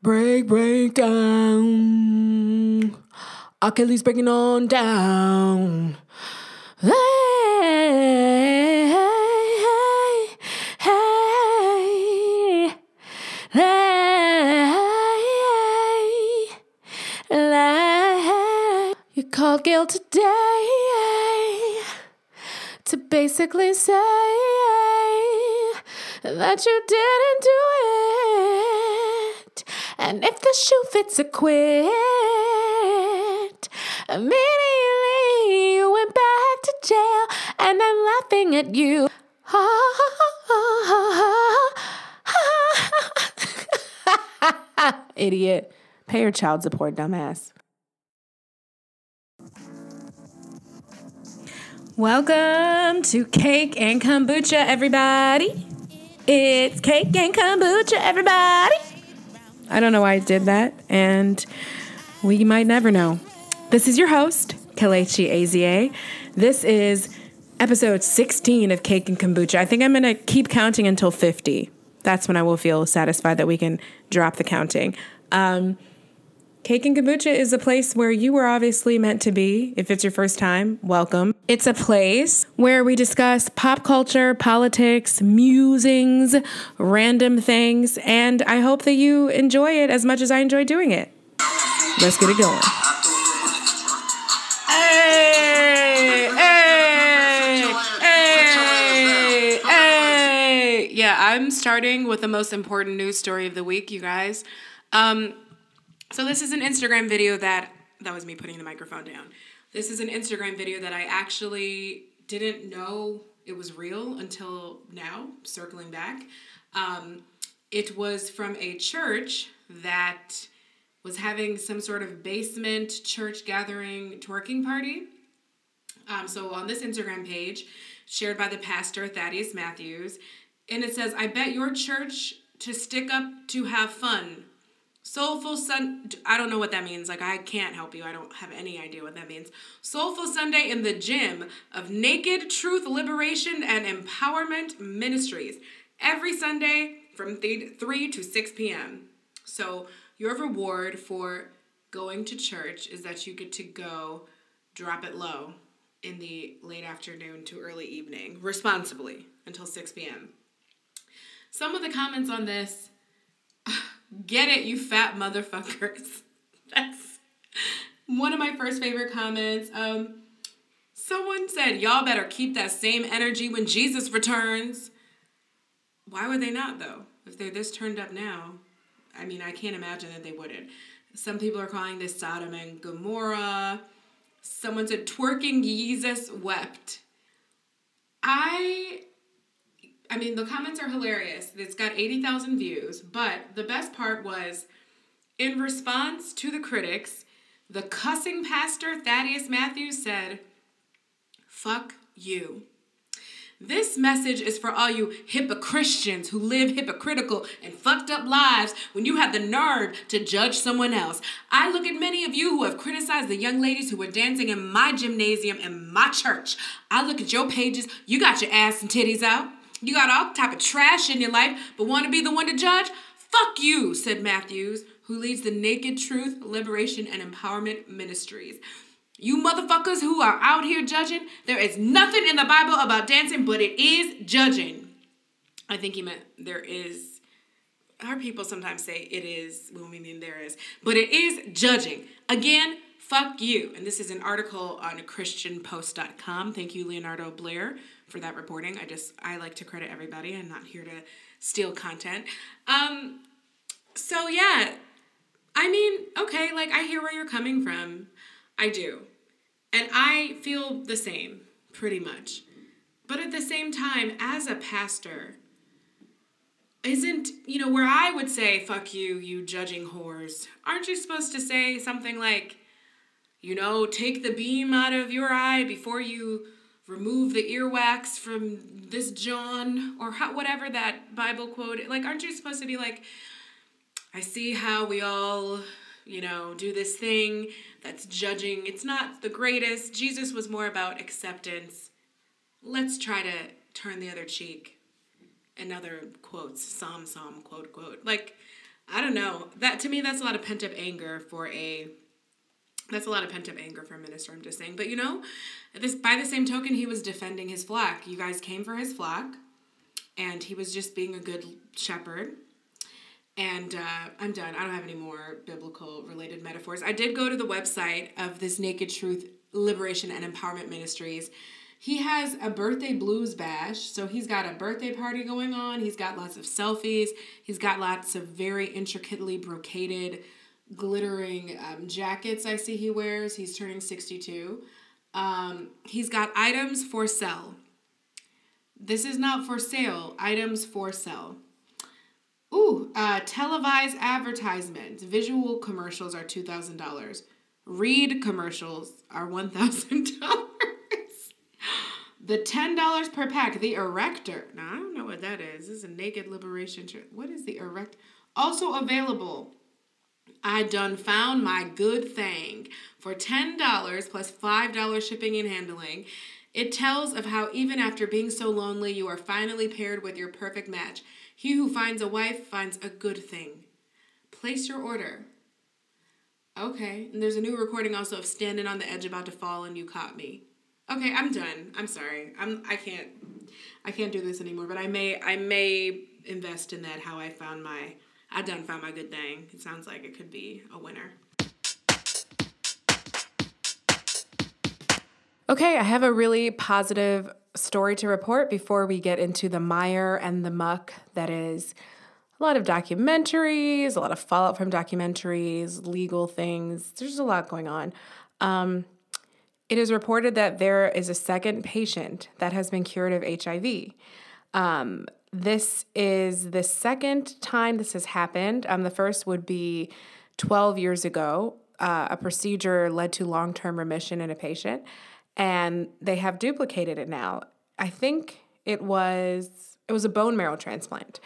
Break, break down. Achilles breaking on down. Hey, hey, hey, hey, hey. You called Gail today to basically say that you didn't do it. And if the shoe fits, a quit. Immediately you went back to jail, and I'm laughing at you. Idiot. Pay your child support, dumbass. Welcome to Cake and Kombucha, everybody. It's Cake and Kombucha, everybody. I don't know why I did that, and we might never know. This is your host, Kelechi Aza. This is episode 16 of Cake and Kombucha. I think I'm going to keep counting until 50. That's when I will feel satisfied that we can drop the counting. Um, Cake and Kombucha is a place where you were obviously meant to be. If it's your first time, welcome. It's a place where we discuss pop culture, politics, musings, random things, and I hope that you enjoy it as much as I enjoy doing it. Let's get it going. Hey, hey, hey, hey. Yeah, I'm starting with the most important news story of the week, you guys. Um, so this is an Instagram video that that was me putting the microphone down. This is an Instagram video that I actually didn't know it was real until now, circling back. Um, it was from a church that was having some sort of basement church gathering twerking party. Um, so on this Instagram page, shared by the pastor Thaddeus Matthews, and it says, "I bet your church to stick up to have fun." Soulful Sun I don't know what that means. Like I can't help you. I don't have any idea what that means. Soulful Sunday in the gym of Naked Truth Liberation and Empowerment Ministries. Every Sunday from 3 to 6 p.m. So, your reward for going to church is that you get to go drop it low in the late afternoon to early evening, responsibly, until 6 p.m. Some of the comments on this Get it, you fat motherfuckers. That's one of my first favorite comments. Um, someone said, Y'all better keep that same energy when Jesus returns. Why would they not, though? If they're this turned up now, I mean, I can't imagine that they wouldn't. Some people are calling this Sodom and Gomorrah. Someone said, twerking Jesus wept. I I mean, the comments are hilarious. It's got 80,000 views, but the best part was in response to the critics, the cussing pastor Thaddeus Matthews said, Fuck you. This message is for all you hypocristians who live hypocritical and fucked up lives when you have the nerve to judge someone else. I look at many of you who have criticized the young ladies who were dancing in my gymnasium and my church. I look at your pages, you got your ass and titties out. You got all type of trash in your life, but want to be the one to judge? Fuck you, said Matthews, who leads the Naked Truth Liberation and Empowerment Ministries. You motherfuckers who are out here judging, there is nothing in the Bible about dancing, but it is judging. I think he meant there is. Our people sometimes say it is when we mean there is, but it is judging. Again, fuck you. And this is an article on ChristianPost.com. Thank you, Leonardo Blair, for that reporting. I just I like to credit everybody. I'm not here to steal content. Um so yeah, I mean, okay, like I hear where you're coming from. I do. And I feel the same pretty much. But at the same time, as a pastor, isn't, you know, where I would say, fuck you, you judging whores, aren't you supposed to say something like, you know, take the beam out of your eye before you remove the earwax from this John or how, whatever that Bible quote. Like, aren't you supposed to be like, I see how we all, you know, do this thing that's judging. It's not the greatest. Jesus was more about acceptance. Let's try to turn the other cheek. Another quotes, Psalm, Psalm, quote, quote. Like, I don't know. That to me, that's a lot of pent up anger for a. That's a lot of pent up anger for a minister. I'm just saying, but you know, this by the same token, he was defending his flock. You guys came for his flock, and he was just being a good shepherd. And uh, I'm done. I don't have any more biblical related metaphors. I did go to the website of this Naked Truth Liberation and Empowerment Ministries. He has a birthday blues bash. So he's got a birthday party going on. He's got lots of selfies. He's got lots of very intricately brocaded, glittering um, jackets I see he wears. He's turning 62. Um, he's got items for sale. This is not for sale, items for sale. Ooh, uh, televised advertisements. Visual commercials are $2,000. Read commercials are $1,000. the $10 per pack, the Erector. Now, I don't know what that is. This is a naked liberation shirt. What is the Erect? Also available. I done found my good thing for $10 plus $5 shipping and handling. It tells of how even after being so lonely, you are finally paired with your perfect match. He who finds a wife finds a good thing. Place your order. Okay, and there's a new recording also of standing on the edge about to fall and you caught me. Okay, I'm done. I'm sorry. I'm I can't I can't do this anymore, but I may I may invest in that how I found my I done found my good thing. It sounds like it could be a winner. Okay, I have a really positive story to report before we get into the mire and the muck that is a lot of documentaries, a lot of fallout from documentaries, legal things. There's a lot going on. Um, it is reported that there is a second patient that has been cured of HIV. Um, this is the second time this has happened. Um, the first would be 12 years ago. Uh, a procedure led to long term remission in a patient and they have duplicated it now. I think it was it was a bone marrow transplant.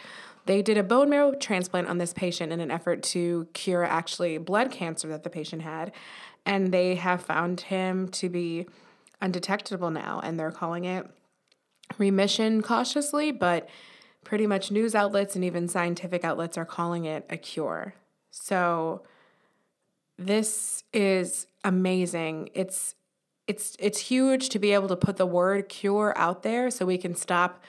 They did a bone marrow transplant on this patient in an effort to cure actually blood cancer that the patient had, and they have found him to be undetectable now, and they're calling it remission cautiously, but pretty much news outlets and even scientific outlets are calling it a cure. So this is amazing. It's it's it's huge to be able to put the word cure out there so we can stop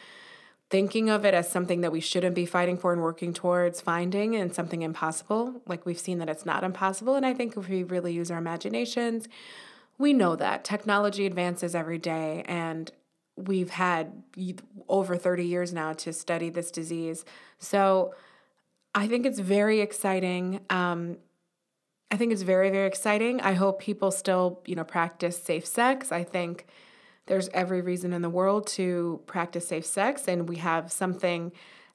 thinking of it as something that we shouldn't be fighting for and working towards finding and something impossible. Like we've seen that it's not impossible and i think if we really use our imaginations we know that technology advances every day and we've had over 30 years now to study this disease. So i think it's very exciting um, I think it's very, very exciting. I hope people still, you know, practice safe sex. I think there's every reason in the world to practice safe sex, and we have something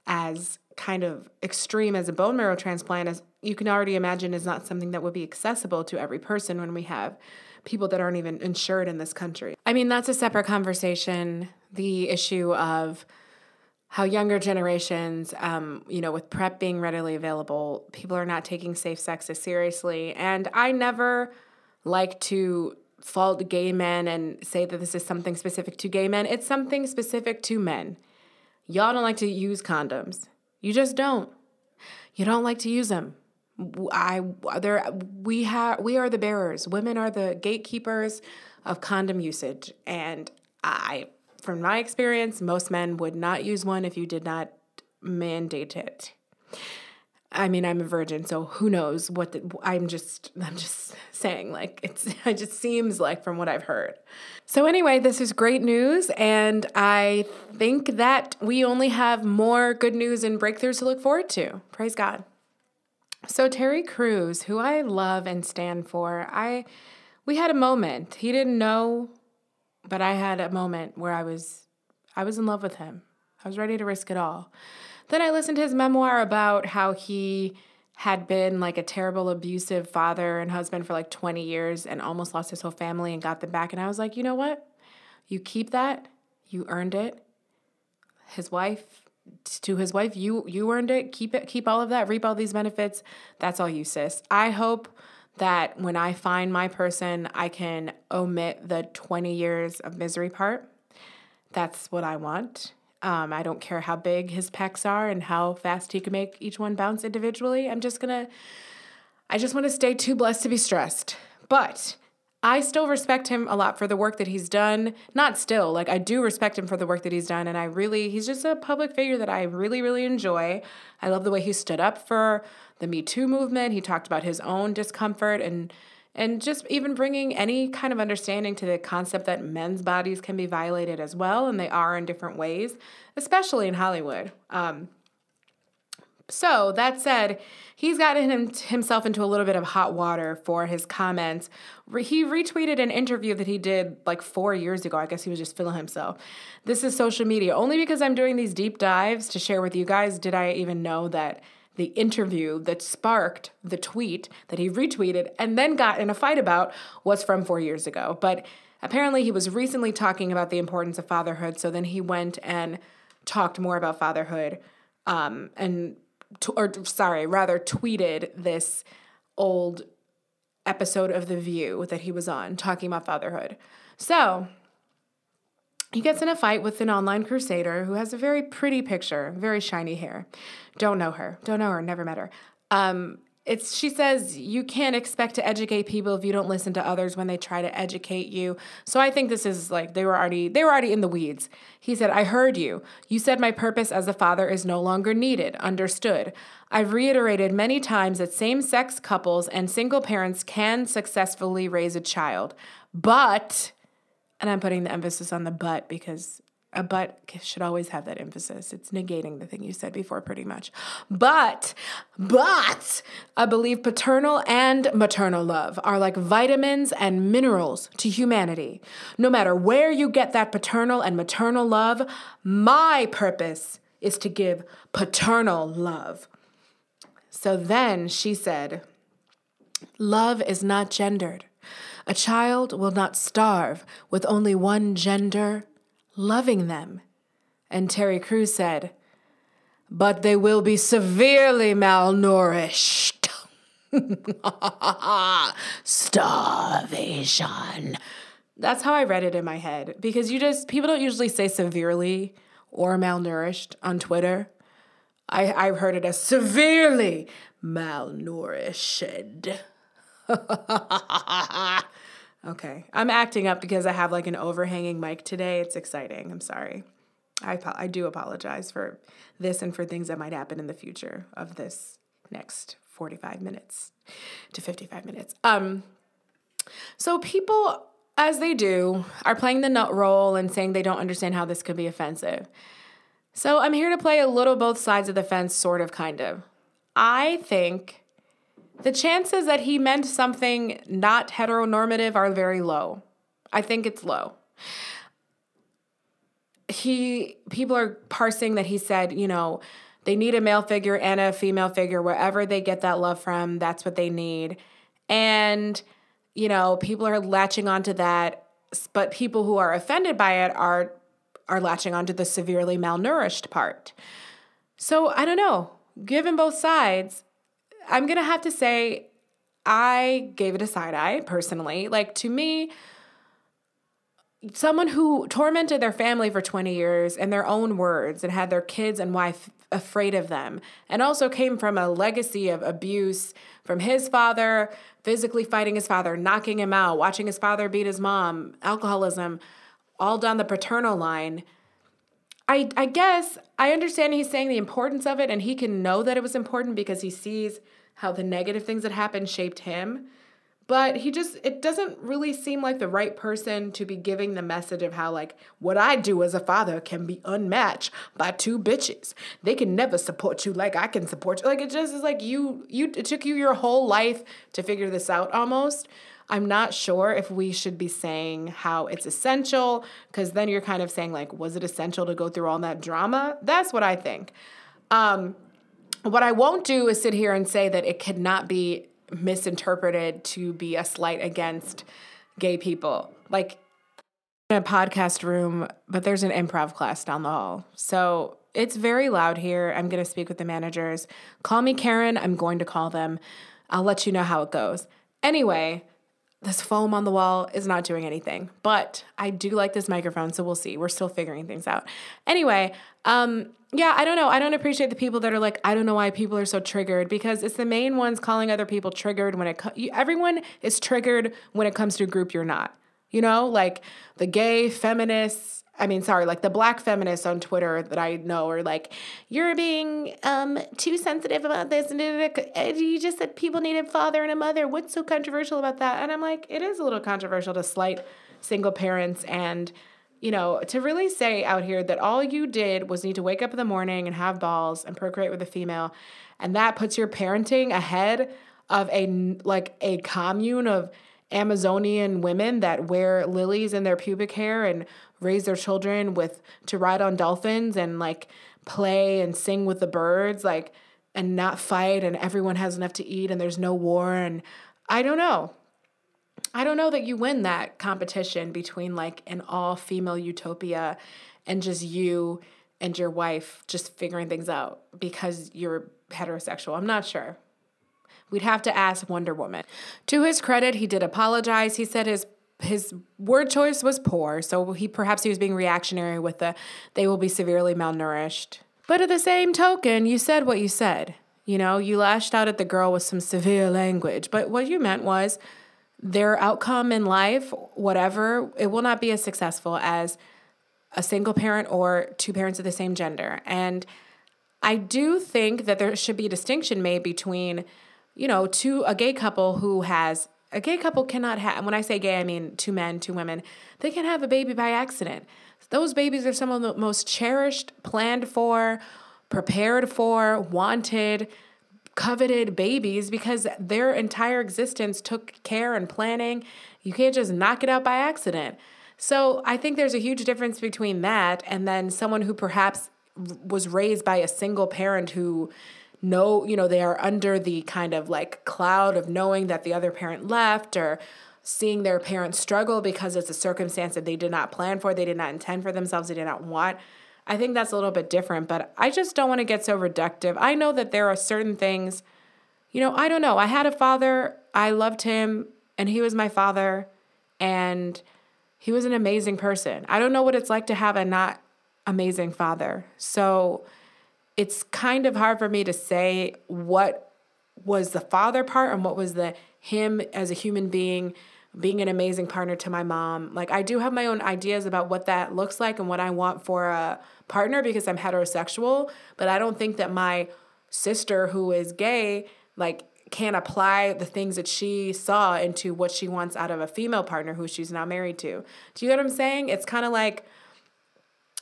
as kind of extreme as a bone marrow transplant as you can already imagine is not something that would be accessible to every person when we have people that aren't even insured in this country. I mean, that's a separate conversation. The issue of how younger generations, um, you know, with PrEP being readily available, people are not taking safe sex as seriously. And I never like to fault gay men and say that this is something specific to gay men. It's something specific to men. Y'all don't like to use condoms. You just don't. You don't like to use them. I there we have we are the bearers. Women are the gatekeepers of condom usage and I from my experience, most men would not use one if you did not mandate it. I mean, I'm a virgin, so who knows what the, I'm just I'm just saying like it's it just seems like from what I've heard. So anyway, this is great news and I think that we only have more good news and breakthroughs to look forward to. Praise God. So Terry Crews, who I love and stand for, I we had a moment. He didn't know but I had a moment where I was I was in love with him. I was ready to risk it all. Then I listened to his memoir about how he had been like a terrible abusive father and husband for like 20 years and almost lost his whole family and got them back and I was like, "You know what? You keep that. You earned it." His wife to his wife, you you earned it. Keep it keep all of that. Reap all these benefits. That's all you, sis. I hope that when I find my person, I can omit the 20 years of misery part. That's what I want. Um, I don't care how big his pecs are and how fast he can make each one bounce individually. I'm just gonna, I just want to stay too blessed to be stressed. But I still respect him a lot for the work that he's done. Not still, like I do respect him for the work that he's done. And I really, he's just a public figure that I really, really enjoy. I love the way he stood up for the Me Too movement. He talked about his own discomfort and and just even bringing any kind of understanding to the concept that men's bodies can be violated as well, and they are in different ways, especially in Hollywood. Um, so, that said, he's gotten him, himself into a little bit of hot water for his comments. He retweeted an interview that he did like four years ago. I guess he was just feeling himself. This is social media. Only because I'm doing these deep dives to share with you guys did I even know that the interview that sparked the tweet that he retweeted and then got in a fight about was from four years ago. But apparently, he was recently talking about the importance of fatherhood. So then he went and talked more about fatherhood um, and or sorry, rather tweeted this old episode of The View that he was on talking about fatherhood. So he gets in a fight with an online crusader who has a very pretty picture, very shiny hair. Don't know her. Don't know her. Never met her. Um, it's she says you can't expect to educate people if you don't listen to others when they try to educate you. So I think this is like they were already they were already in the weeds. He said, "I heard you. You said my purpose as a father is no longer needed. Understood. I've reiterated many times that same-sex couples and single parents can successfully raise a child. But and I'm putting the emphasis on the but because a but should always have that emphasis. It's negating the thing you said before, pretty much. But, but, I believe paternal and maternal love are like vitamins and minerals to humanity. No matter where you get that paternal and maternal love, my purpose is to give paternal love. So then she said, Love is not gendered. A child will not starve with only one gender loving them. And Terry Crews said, But they will be severely malnourished. Starvation. That's how I read it in my head because you just, people don't usually say severely or malnourished on Twitter. I, I've heard it as severely malnourished. Okay. I'm acting up because I have like an overhanging mic today. It's exciting. I'm sorry. I, I do apologize for this and for things that might happen in the future of this next 45 minutes to 55 minutes. Um, so people, as they do, are playing the nut role and saying they don't understand how this could be offensive. So I'm here to play a little both sides of the fence, sort of, kind of. I think the chances that he meant something not heteronormative are very low. I think it's low. He people are parsing that he said, you know, they need a male figure and a female figure wherever they get that love from, that's what they need. And you know, people are latching onto that, but people who are offended by it are are latching onto the severely malnourished part. So, I don't know. Given both sides, I'm going to have to say I gave it a side eye personally. Like to me, someone who tormented their family for 20 years in their own words and had their kids and wife afraid of them, and also came from a legacy of abuse from his father, physically fighting his father, knocking him out, watching his father beat his mom, alcoholism, all down the paternal line. I, I guess I understand he's saying the importance of it, and he can know that it was important because he sees how the negative things that happened shaped him. But he just, it doesn't really seem like the right person to be giving the message of how, like, what I do as a father can be unmatched by two bitches. They can never support you like I can support you. Like, it just is like you, you, it took you your whole life to figure this out almost. I'm not sure if we should be saying how it's essential, because then you're kind of saying, like, was it essential to go through all that drama? That's what I think. Um, what I won't do is sit here and say that it could not be misinterpreted to be a slight against gay people. Like in a podcast room, but there's an improv class down the hall. So it's very loud here. I'm going to speak with the managers. Call me Karen. I'm going to call them. I'll let you know how it goes. Anyway, this foam on the wall is not doing anything. But I do like this microphone, so we'll see. We're still figuring things out. Anyway, um, yeah, I don't know. I don't appreciate the people that are like, I don't know why people are so triggered because it's the main ones calling other people triggered when it co- everyone is triggered when it comes to a group you're not. You know, like the gay feminists I mean, sorry, like the black feminists on Twitter that I know are like, you're being um, too sensitive about this. And you just said people need a father and a mother. What's so controversial about that? And I'm like, it is a little controversial to slight single parents and, you know, to really say out here that all you did was need to wake up in the morning and have balls and procreate with a female. And that puts your parenting ahead of a, like, a commune of Amazonian women that wear lilies in their pubic hair and raise their children with to ride on dolphins and like play and sing with the birds like and not fight and everyone has enough to eat and there's no war and I don't know. I don't know that you win that competition between like an all female utopia and just you and your wife just figuring things out because you're heterosexual. I'm not sure. We'd have to ask Wonder Woman. To his credit, he did apologize. He said his his word choice was poor, so he perhaps he was being reactionary with the they will be severely malnourished. But at the same token, you said what you said. You know, you lashed out at the girl with some severe language, but what you meant was their outcome in life, whatever, it will not be as successful as a single parent or two parents of the same gender. And I do think that there should be a distinction made between, you know, two a gay couple who has a gay couple cannot have, when I say gay, I mean two men, two women, they can have a baby by accident. Those babies are some of the most cherished, planned for, prepared for, wanted, coveted babies because their entire existence took care and planning. You can't just knock it out by accident. So I think there's a huge difference between that and then someone who perhaps was raised by a single parent who know, you know, they are under the kind of like cloud of knowing that the other parent left or seeing their parent struggle because it's a circumstance that they did not plan for, they did not intend for themselves, they did not want. I think that's a little bit different, but I just don't want to get so reductive. I know that there are certain things, you know, I don't know. I had a father, I loved him, and he was my father, and he was an amazing person. I don't know what it's like to have a not amazing father. So, it's kind of hard for me to say what was the father part and what was the him as a human being being an amazing partner to my mom. Like I do have my own ideas about what that looks like and what I want for a partner because I'm heterosexual, but I don't think that my sister who is gay like can apply the things that she saw into what she wants out of a female partner who she's now married to. Do you get what I'm saying? It's kind of like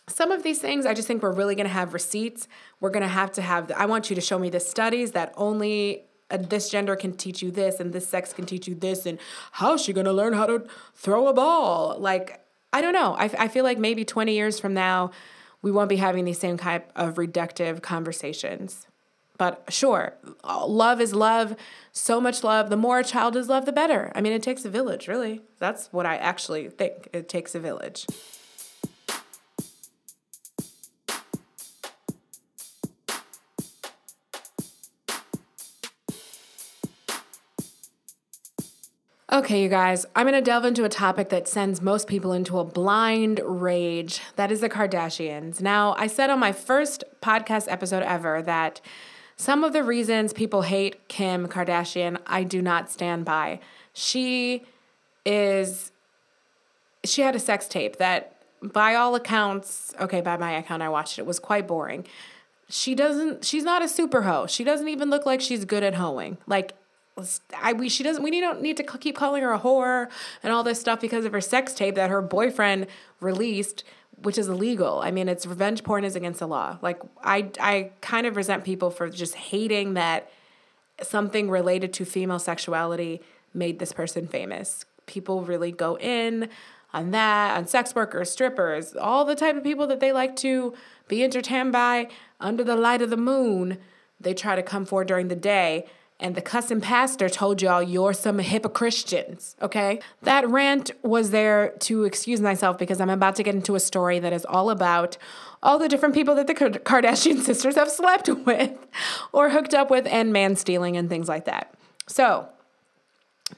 some of these things, I just think we're really going to have receipts. We're going to have to have, I want you to show me the studies that only uh, this gender can teach you this and this sex can teach you this. And how's she going to learn how to throw a ball? Like, I don't know. I, I feel like maybe 20 years from now, we won't be having these same type of reductive conversations. But sure, love is love. So much love. The more a child is loved, the better. I mean, it takes a village, really. That's what I actually think. It takes a village. Okay, you guys, I'm going to delve into a topic that sends most people into a blind rage. That is the Kardashians. Now, I said on my first podcast episode ever that some of the reasons people hate Kim Kardashian, I do not stand by. She is, she had a sex tape that, by all accounts, okay, by my account, I watched it, it was quite boring. She doesn't, she's not a super hoe. She doesn't even look like she's good at hoeing. Like, I we she doesn't we don't need to keep calling her a whore and all this stuff because of her sex tape that her boyfriend released which is illegal. I mean, it's revenge porn is against the law. Like I I kind of resent people for just hating that something related to female sexuality made this person famous. People really go in on that, on sex workers, strippers, all the type of people that they like to be entertained by under the light of the moon. They try to come for during the day and the cussing pastor told y'all you're some hypocristians, okay? That rant was there to excuse myself because I'm about to get into a story that is all about all the different people that the Kardashian sisters have slept with or hooked up with and man stealing and things like that. So,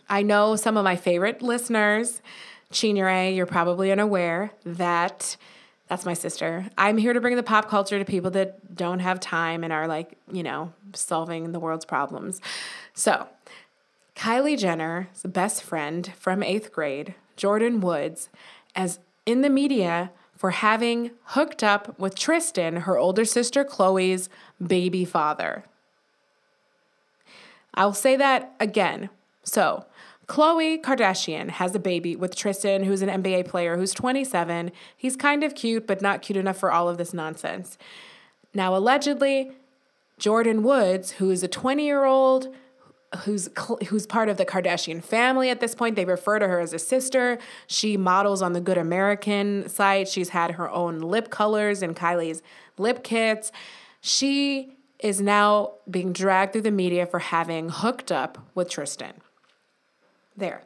I know some of my favorite listeners, Chinyere, you're probably unaware that that's my sister. I'm here to bring the pop culture to people that don't have time and are like, you know, solving the world's problems. So, Kylie Jenner's best friend from eighth grade, Jordyn Woods, as in the media for having hooked up with Tristan, her older sister Khloe's baby father. I'll say that again. So, Khloe Kardashian has a baby with Tristan, who's an NBA player who's 27. He's kind of cute, but not cute enough for all of this nonsense. Now, allegedly, Jordyn Woods, who is a 20 year old who's who's part of the Kardashian family at this point. They refer to her as a sister. She models on the Good American site. She's had her own lip colors and Kylie's lip kits. She is now being dragged through the media for having hooked up with Tristan. There.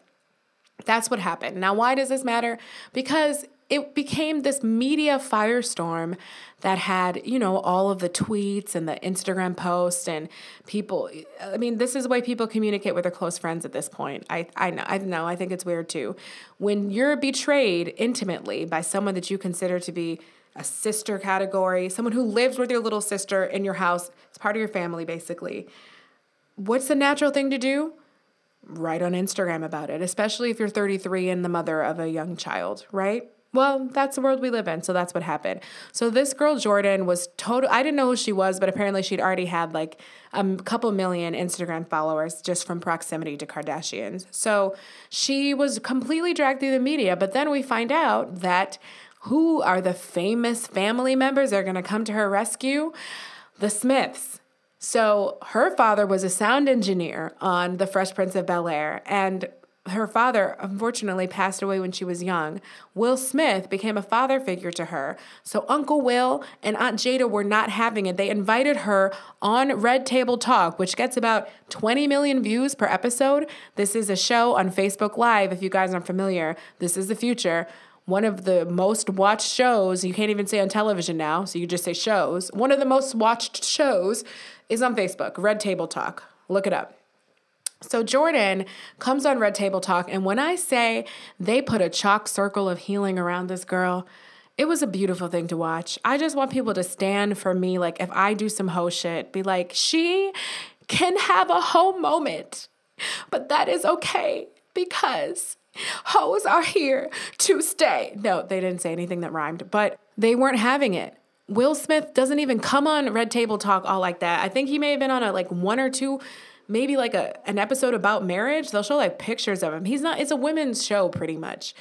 That's what happened. Now, why does this matter? Because it became this media firestorm that had, you know, all of the tweets and the Instagram posts and people. I mean, this is the way people communicate with their close friends at this point. I, I know, I know, I think it's weird too. When you're betrayed intimately by someone that you consider to be a sister category, someone who lives with your little sister in your house, it's part of your family basically. What's the natural thing to do? Write on Instagram about it, especially if you're 33 and the mother of a young child, right? Well, that's the world we live in, so that's what happened. So this girl Jordyn was total I didn't know who she was, but apparently she'd already had like a couple million Instagram followers just from proximity to Kardashians. So she was completely dragged through the media, but then we find out that who are the famous family members that are going to come to her rescue? The Smiths. So her father was a sound engineer on The Fresh Prince of Bel Air, and her father unfortunately passed away when she was young. Will Smith became a father figure to her. So Uncle Will and Aunt Jada were not having it. They invited her on Red Table Talk, which gets about 20 million views per episode. This is a show on Facebook Live, if you guys aren't familiar. This is the future. One of the most watched shows, you can't even say on television now, so you just say shows. One of the most watched shows is on Facebook, Red Table Talk. Look it up. So Jordyn comes on Red Table Talk, and when I say they put a chalk circle of healing around this girl, it was a beautiful thing to watch. I just want people to stand for me. Like, if I do some hoe shit, be like, she can have a hoe moment, but that is okay because hoes are here to stay. No, they didn't say anything that rhymed, but they weren't having it. Will Smith doesn't even come on Red Table Talk all like that. I think he may have been on a like one or two maybe like a an episode about marriage. They'll show like pictures of him. He's not. It's a women's show, pretty much.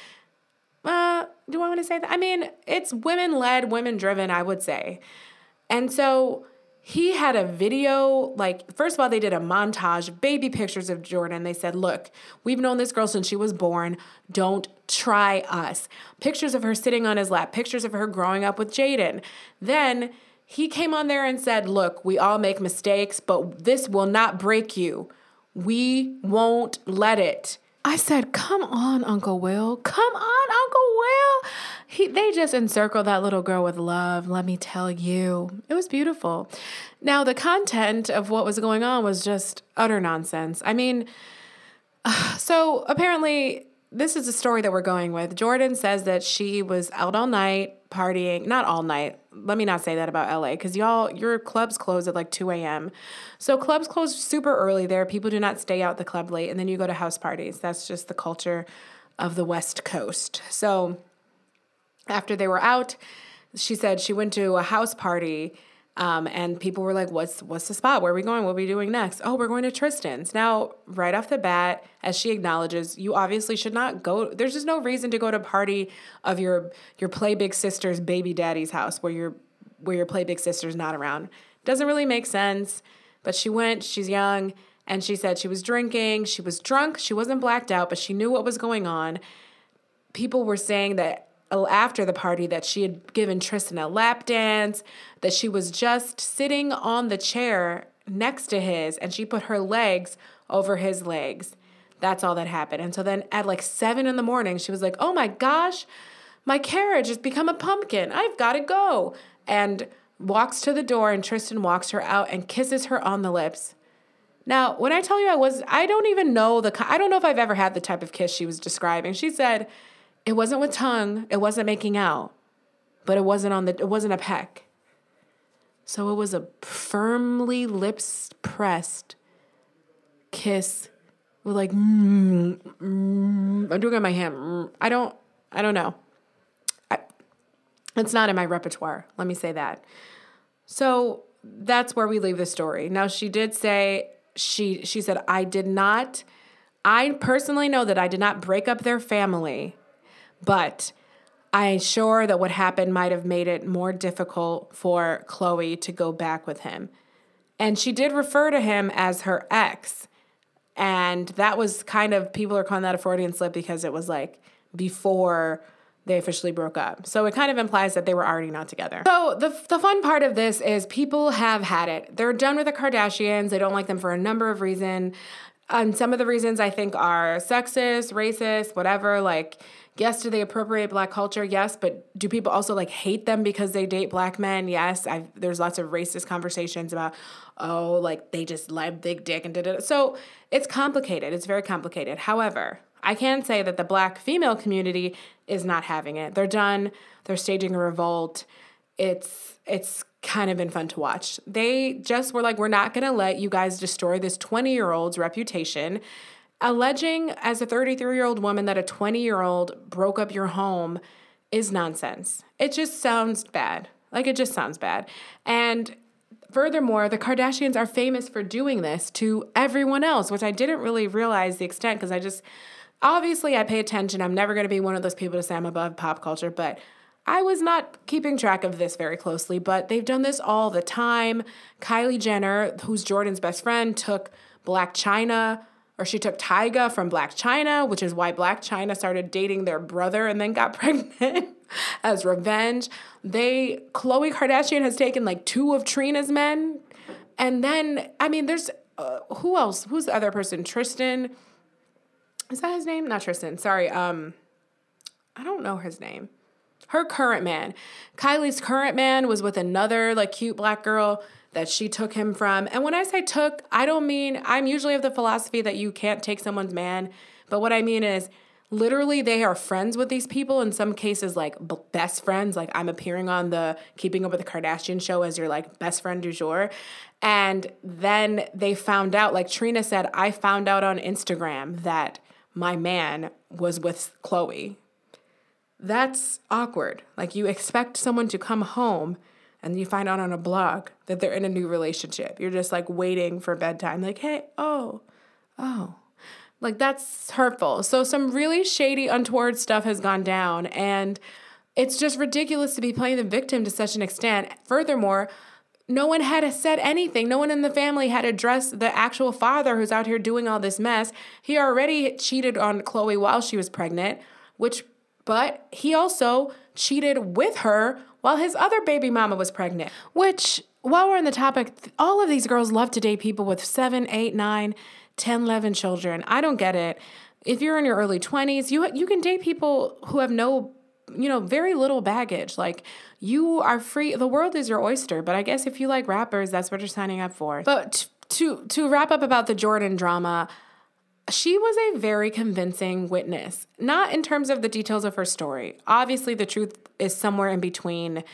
Uh, do I want to say that? I mean, it's women led, women driven. I would say, and so he had a video like first of all they did a montage of baby pictures of jordyn they said look we've known this girl since she was born don't try us pictures of her sitting on his lap pictures of her growing up with jaden then he came on there and said, Look, we all make mistakes, but this will not break you. We won't let it. I said, Come on, Uncle Will. Come on, Uncle Will. He, they just encircled that little girl with love, let me tell you. It was beautiful. Now, the content of what was going on was just utter nonsense. I mean, so apparently, this is the story that we're going with. Jordyn says that she was out all night partying, not all night. Let me not say that about LA because y'all, your clubs close at like 2 a.m. So clubs close super early there. People do not stay out the club late and then you go to house parties. That's just the culture of the West Coast. So after they were out, she said she went to a house party um, and people were like, "What's what's the spot? Where are we going? What are we doing next?" Oh, we're going to Tristan's. Now, right off the bat, as she acknowledges, you obviously should not go. There's just no reason to go to a party of your your play big sister's baby daddy's house where your where your play big sister's not around. Doesn't really make sense. But she went. She's young, and she said she was drinking. She was drunk. She wasn't blacked out, but she knew what was going on. People were saying that Oh, after the party that she had given Tristan a lap dance, that she was just sitting on the chair next to his and she put her legs over his legs. That's all that happened. And so then at like seven in the morning, she was like, oh my gosh, my carriage has become a pumpkin. I've got to go. And walks to the door, and Tristan walks her out and kisses her on the lips. Now, when I tell you I was, I don't even know the, I don't know if I've ever had the type of kiss she was describing. She said it wasn't with tongue, it wasn't making out, but it wasn't on the, it wasn't a peck. So it was a firmly lips pressed kiss with like, mm, mm, I'm doing it on my hand. I don't, I don't know. I, it's not in my repertoire. Let me say that. So that's where we leave the story. Now she did say she she said I did not I personally know that I did not break up their family, but I'm sure that what happened might have made it more difficult for Khloe to go back with him. And she did refer to him as her ex. And that was kind of, people are calling that a Freudian slip because it was like before they officially broke up. So it kind of implies that they were already not together. So the the fun part of this is people have had it. They're done with the Kardashians. They don't like them for a number of reasons. And some of the reasons I think are sexist, racist, whatever. Like, yes, do they appropriate black culture? Yes, but do people also like hate them because they date black men? Yes. I've, there's lots of racist conversations about, oh, like they just like big dick and da da. So it's complicated. It's very complicated. However, I can say that the black female community is not having it. They're done. They're staging a revolt. It's it's kind of been fun to watch. They just were like, we're not gonna let you guys destroy this 20 year old's reputation. Alleging as a 33 year old woman that a 20 year old broke up your home is nonsense. It just sounds bad. Like it just sounds bad. And Furthermore, the Kardashians are famous for doing this to everyone else, which I didn't really realize the extent because I just obviously I pay attention. I'm never going to be one of those people to say I'm above pop culture, but I was not keeping track of this very closely, but they've done this all the time. Kylie Jenner, who's Jordyn's best friend, took Blac Chyna, or she took Tyga from Blac Chyna, which is why Blac Chyna started dating their brother and then got pregnant as revenge. They, Khloe Kardashian has taken like two of Trina's men. And then, I mean, there's, uh, who else? Who's the other person? Tristan is that his name? Not Tristan. Sorry. Um, I don't know his name. Her current man. Kylie's current man was with another like cute black girl that she took him from. And when I say took, I don't mean I'm usually of the philosophy that you can't take someone's man, but what I mean is literally they are friends with these people in some cases like best friends like i'm appearing on the keeping up with the kardashian show as your like best friend du jour and then they found out like trina said i found out on instagram that my man was with Khloe. That's awkward. Like you expect someone to come home and you find out on a blog that they're in a new relationship. You're just like waiting for bedtime, like, hey, oh, oh. Like that's hurtful. So some really shady, untoward stuff has gone down. And it's just ridiculous to be playing the victim to such an extent. Furthermore, no one had said anything. No one in the family had addressed the actual father who's out here doing all this mess. He already cheated on Khloe while she was pregnant, which, but he also cheated with her while his other baby mama was pregnant. Which, while we're on the topic, all of these girls love to date people with seven, eight, nine, 10, 11 children. I don't get it. If you're in your early 20s, you, you can date people who have no you know, very little baggage. Like you are free. The world is your oyster. But I guess if you like rappers, that's what you're signing up for. But to to wrap up about the Jordyn drama, she was a very convincing witness. Not in terms of the details of her story. Obviously, the truth is somewhere in between.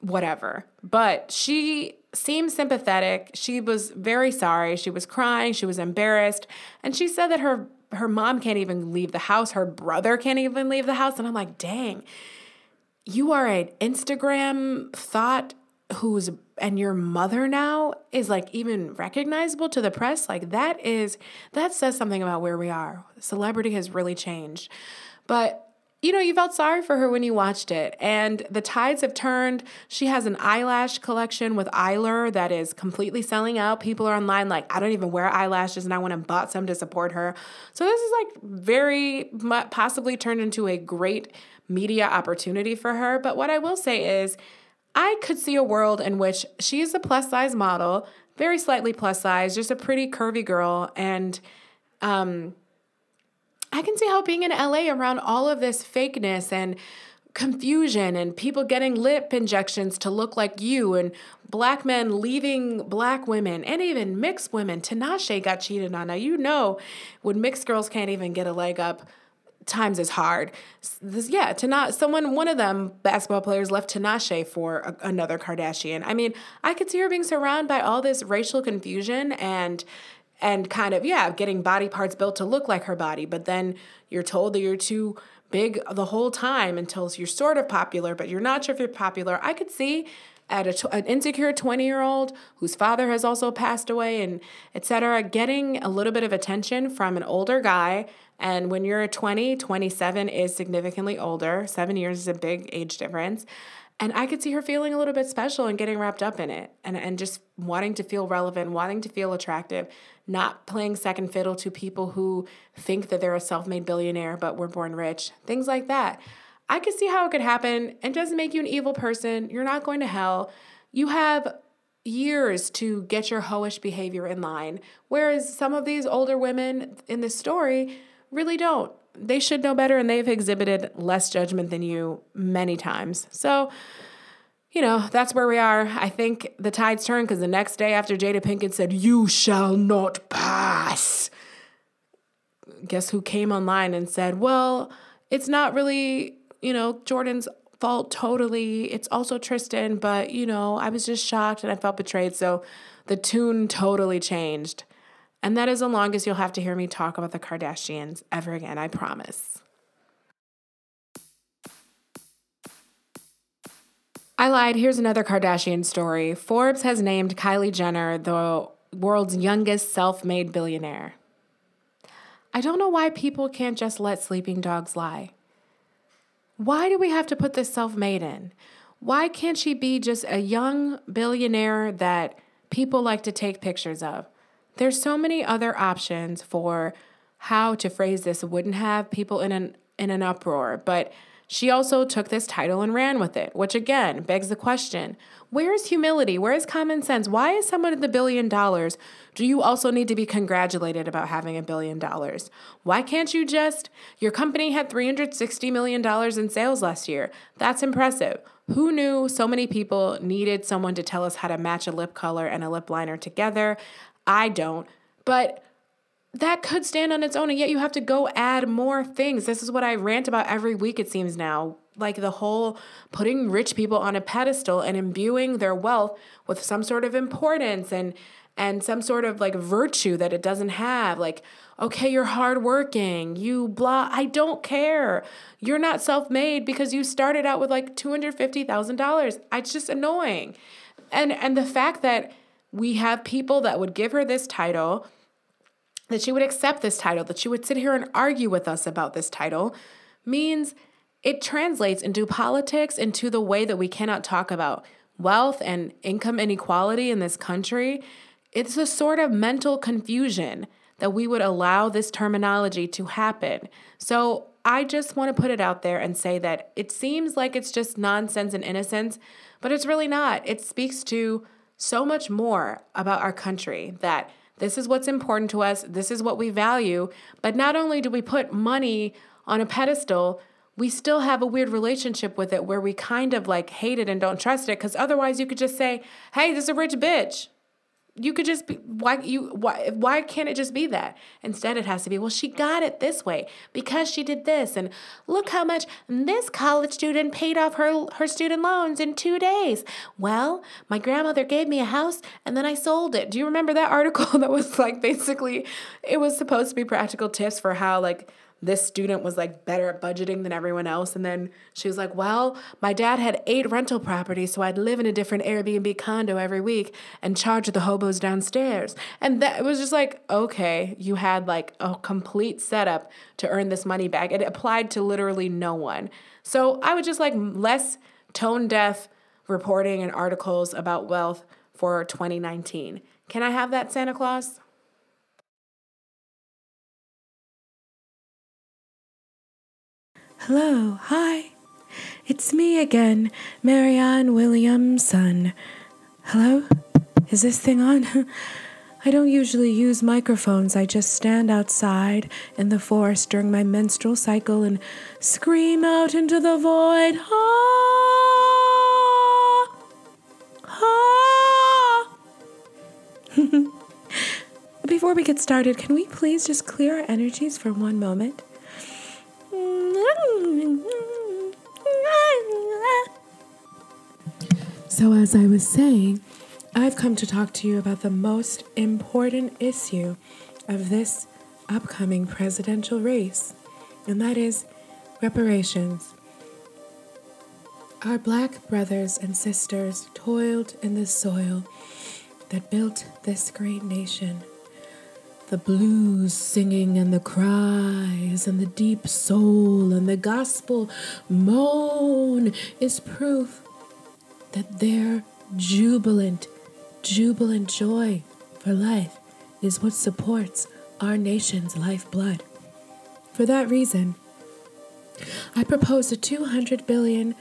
Whatever. But she seemed sympathetic. She was very sorry. She was crying. She was embarrassed. And she said that her her mom can't even leave the house. Her brother can't even leave the house. And I'm like, dang, you are an Instagram thought who's and your mother now is like even recognizable to the press like that is that says something about where we are celebrity has really changed but you know, you felt sorry for her when you watched it. And the tides have turned. She has an eyelash collection with Eylure that is completely selling out. People are online like, I don't even wear eyelashes, and I went and bought some to support her. So this is like very possibly turned into a great media opportunity for her. But what I will say is, I could see a world in which she is a plus size model, very slightly plus size, just a pretty curvy girl, and um, I can see how being in LA around all of this fakeness and confusion and people getting lip injections to look like you and black men leaving black women and even mixed women. Tinashe got cheated on. Now, you know, when mixed girls can't even get a leg up, times is hard. This, yeah, to not someone, one of them basketball players left Tinashe for a, another Kardashian. I mean, I could see her being surrounded by all this racial confusion and and kind of yeah, getting body parts built to look like her body, but then you're told that you're too big the whole time until you're sort of popular, but you're not sure if you're popular. I could see at a, an insecure 20 year old whose father has also passed away and etc getting a little bit of attention from an older guy. And when you're 20 27 is significantly older. Seven years is a big age difference. And i could see her feeling a little bit special and getting wrapped up in it and, and just wanting to feel relevant wanting to feel attractive not playing second fiddle to people who think that they're a self-made billionaire but were born rich things like that I could see how it could happen and doesn't make you an evil person. You're not going to hell. You have years to get your hoish behavior in line. Whereas some of these older women in this story really don't. They should know better and they've exhibited less judgment than you many times. So, you know, that's where we are. I think the tides turn because the next day after Jada Pinkett said, You shall not pass, guess who came online and said, Well, it's not really you know, Jordyn's fault totally. It's also Tristan, but you know, I was just shocked and I felt betrayed. So the tune totally changed. And that is the longest you'll have to hear me talk about the Kardashians ever again, I promise. I lied. Here's another Kardashian story. Forbes has named Kylie Jenner the world's youngest self made billionaire. I don't know why people can't just let sleeping dogs lie. Why do we have to put this self made in? Why can't she be just a young billionaire that people like to take pictures of? There's so many other options for how to phrase this wouldn't have people in an in an uproar, but she also took this title and ran with it, which again begs the question where is humility? Where is common sense? Why is someone at the billion dollars? Do you also need to be congratulated about having a billion dollars? Why can't you just? Your company had $360 million in sales last year. That's impressive. Who knew so many people needed someone to tell us how to match a lip color and a lip liner together? I don't. But that could stand on its own and yet you have to go add more things. This is what i rant about every week it seems now. Like the whole putting rich people on a pedestal and imbuing their wealth with some sort of importance and and some sort of like virtue that it doesn't have. Like okay you're hardworking you blah i don't care. You're not self-made because you started out with like $250000 it's just annoying. And and the fact that we have people that would give her this title that she would accept this title, that she would sit here and argue with us about this title, means it translates into politics, into the way that we cannot talk about wealth and income inequality in this country. It's a sort of mental confusion that we would allow this terminology to happen. So I just want to put it out there and say that it seems like it's just nonsense and innocence, but it's really not. It speaks to so much more about our country that this is what's important to us. This is what we value. But not only do we put money on a pedestal, we still have a weird relationship with it where we kind of like hate it and don't trust it because otherwise you could just say, "Hey, this is a rich bitch." You could just be why you why why can't it just be that? Instead it has to be well she got it this way because she did this. And look how much this college student paid off her her student loans in 2 days. Well my grandmother gave me a house and then I sold it. Do you remember that article that was like basically it was supposed to be practical tips for how like this student was like better at budgeting than everyone else. And then she was like, Well, my dad had eight rental properties, so I'd live in a different Airbnb condo every week and charge the hobos downstairs. And that it was just like, okay, you had like a complete setup to earn this money back. It applied to literally no one. So I would just like less tone deaf reporting and articles about wealth for 2019. Can I have that, Santa Claus? Hello, hi. It's me again, Marianne Williamson. Hello? Is this thing on? I don't usually use microphones. I just stand outside in the forest during my menstrual cycle and scream out into the void. Ah! Ah! Before we get started, can we please just clear our energies for one moment? So, as I was saying, I've come to talk to you about the most important issue of this upcoming presidential race, and that is reparations. Our black brothers and sisters toiled in the soil that built this great nation. The blues singing and the cries and the deep soul and the gospel moan is proof that their jubilant jubilant joy for life is what supports our nation's lifeblood. For that reason, I propose a 200 billion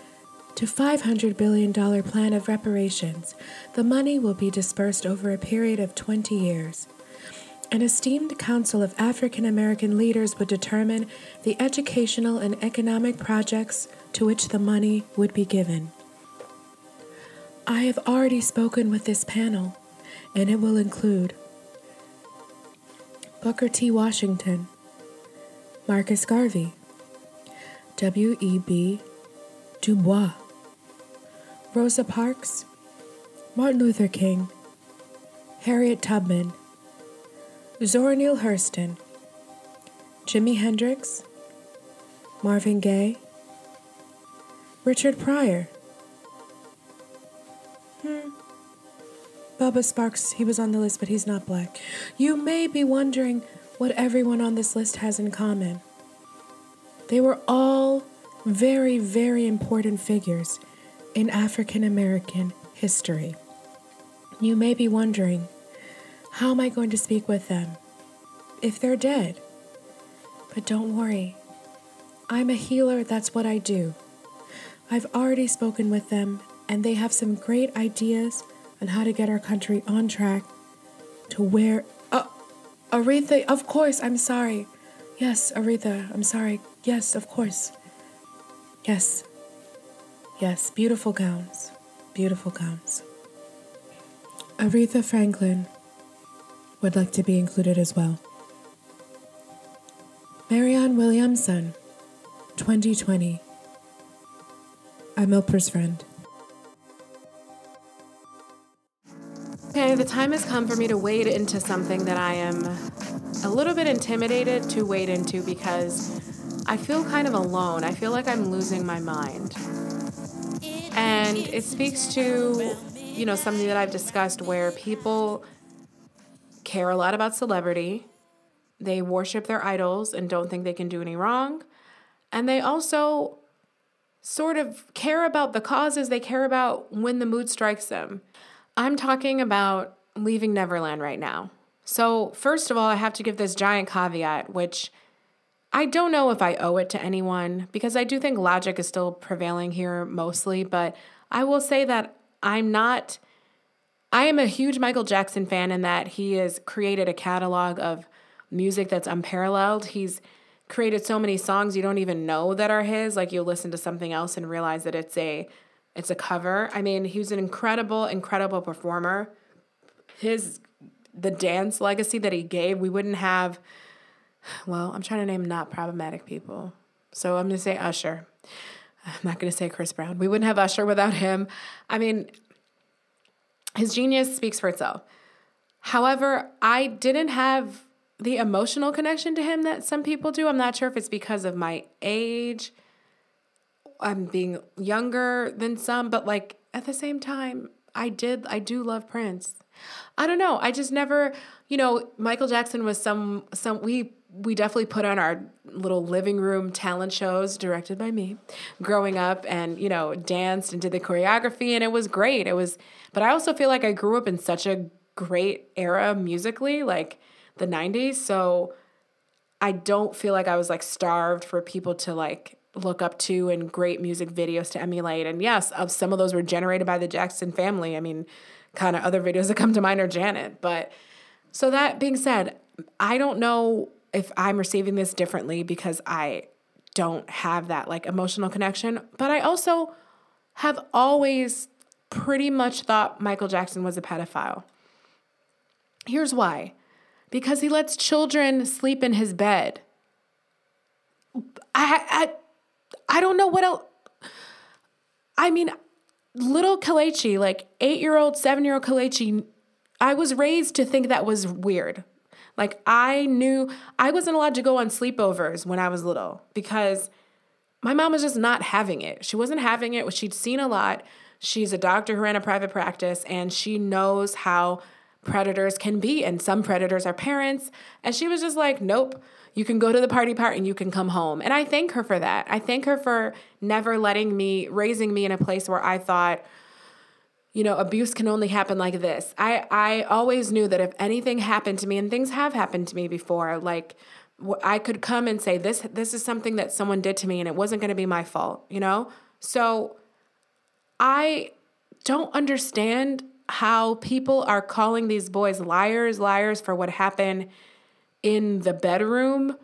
to 500 billion dollar plan of reparations. The money will be dispersed over a period of 20 years. An esteemed council of African American leaders would determine the educational and economic projects to which the money would be given. I have already spoken with this panel, and it will include Booker T. Washington, Marcus Garvey, W.E.B. Du Bois, Rosa Parks, Martin Luther King, Harriet Tubman, Zora Neale Hurston, Jimi Hendrix, Marvin Gaye, Richard Pryor, Hmm. Bubba Sparxxx, he was on the list, but he's not black. You may be wondering what everyone on this list has in common. They were all very, very important figures in African American history. You may be wondering, how am I going to speak with them if they're dead? But don't worry, I'm a healer, that's what I do. I've already spoken with them and they have some great ideas on how to get our country on track to where. Uh, Aretha, of course, I'm sorry. Yes, Aretha, I'm sorry. Yes, of course. Yes. Yes, beautiful gowns. Beautiful gowns. Aretha Franklin would like to be included as well. Marianne Williamson, 2020. I'm Oprah's friend. Okay, the time has come for me to wade into something that I am a little bit intimidated to wade into because I feel kind of alone. I feel like I'm losing my mind. And it speaks to, you know, something that I've discussed where people care a lot about celebrity, they worship their idols and don't think they can do any wrong. And they also sort of care about the causes, they care about when the mood strikes them. I'm talking about leaving Neverland right now. So, first of all, I have to give this giant caveat, which I don't know if I owe it to anyone because I do think logic is still prevailing here mostly, but I will say that I'm not. I am a huge Michael Jackson fan in that he has created a catalog of music that's unparalleled. He's created so many songs you don't even know that are his. Like you'll listen to something else and realize that it's a it's a cover. I mean, he was an incredible, incredible performer. His the dance legacy that he gave, we wouldn't have. Well, I'm trying to name not problematic people, so I'm gonna say Usher. I'm not gonna say Chris Brown. We wouldn't have Usher without him. I mean, his genius speaks for itself. However, I didn't have the emotional connection to him that some people do. I'm not sure if it's because of my age I'm being younger than some, but like at the same time, I did I do love Prince. I don't know. I just never, you know, Michael Jackson was some some we we definitely put on our little living room talent shows directed by me growing up and you know danced and did the choreography and it was great it was but i also feel like i grew up in such a great era musically like the 90s so i don't feel like i was like starved for people to like look up to and great music videos to emulate. And yes, of some of those were generated by the Jackson family. I mean, kind of other videos that come to mind are Janet, but So, that being said, I don't know if I'm receiving this differently because I don't have that like emotional connection, but I also have always pretty much thought Michael Jackson was a pedophile. Here's why because he lets children sleep in his bed. I, I, I don't know what else. I mean, little Kelechi, like eight year old, seven year old Kelechi, I was raised to think that was weird. Like, I knew I wasn't allowed to go on sleepovers when I was little because my mom was just not having it. She wasn't having it. She'd seen a lot. She's a doctor who ran a private practice and she knows how predators can be. And some predators are parents. And she was just like, nope, you can go to the party part and you can come home. And I thank her for that. I thank her for never letting me, raising me in a place where I thought, you know, abuse can only happen like this. I, I always knew that if anything happened to me, and things have happened to me before, like I could come and say, this, this is something that someone did to me and it wasn't going to be my fault, you know? So I don't understand how people are calling these boys liars, liars for what happened in the bedroom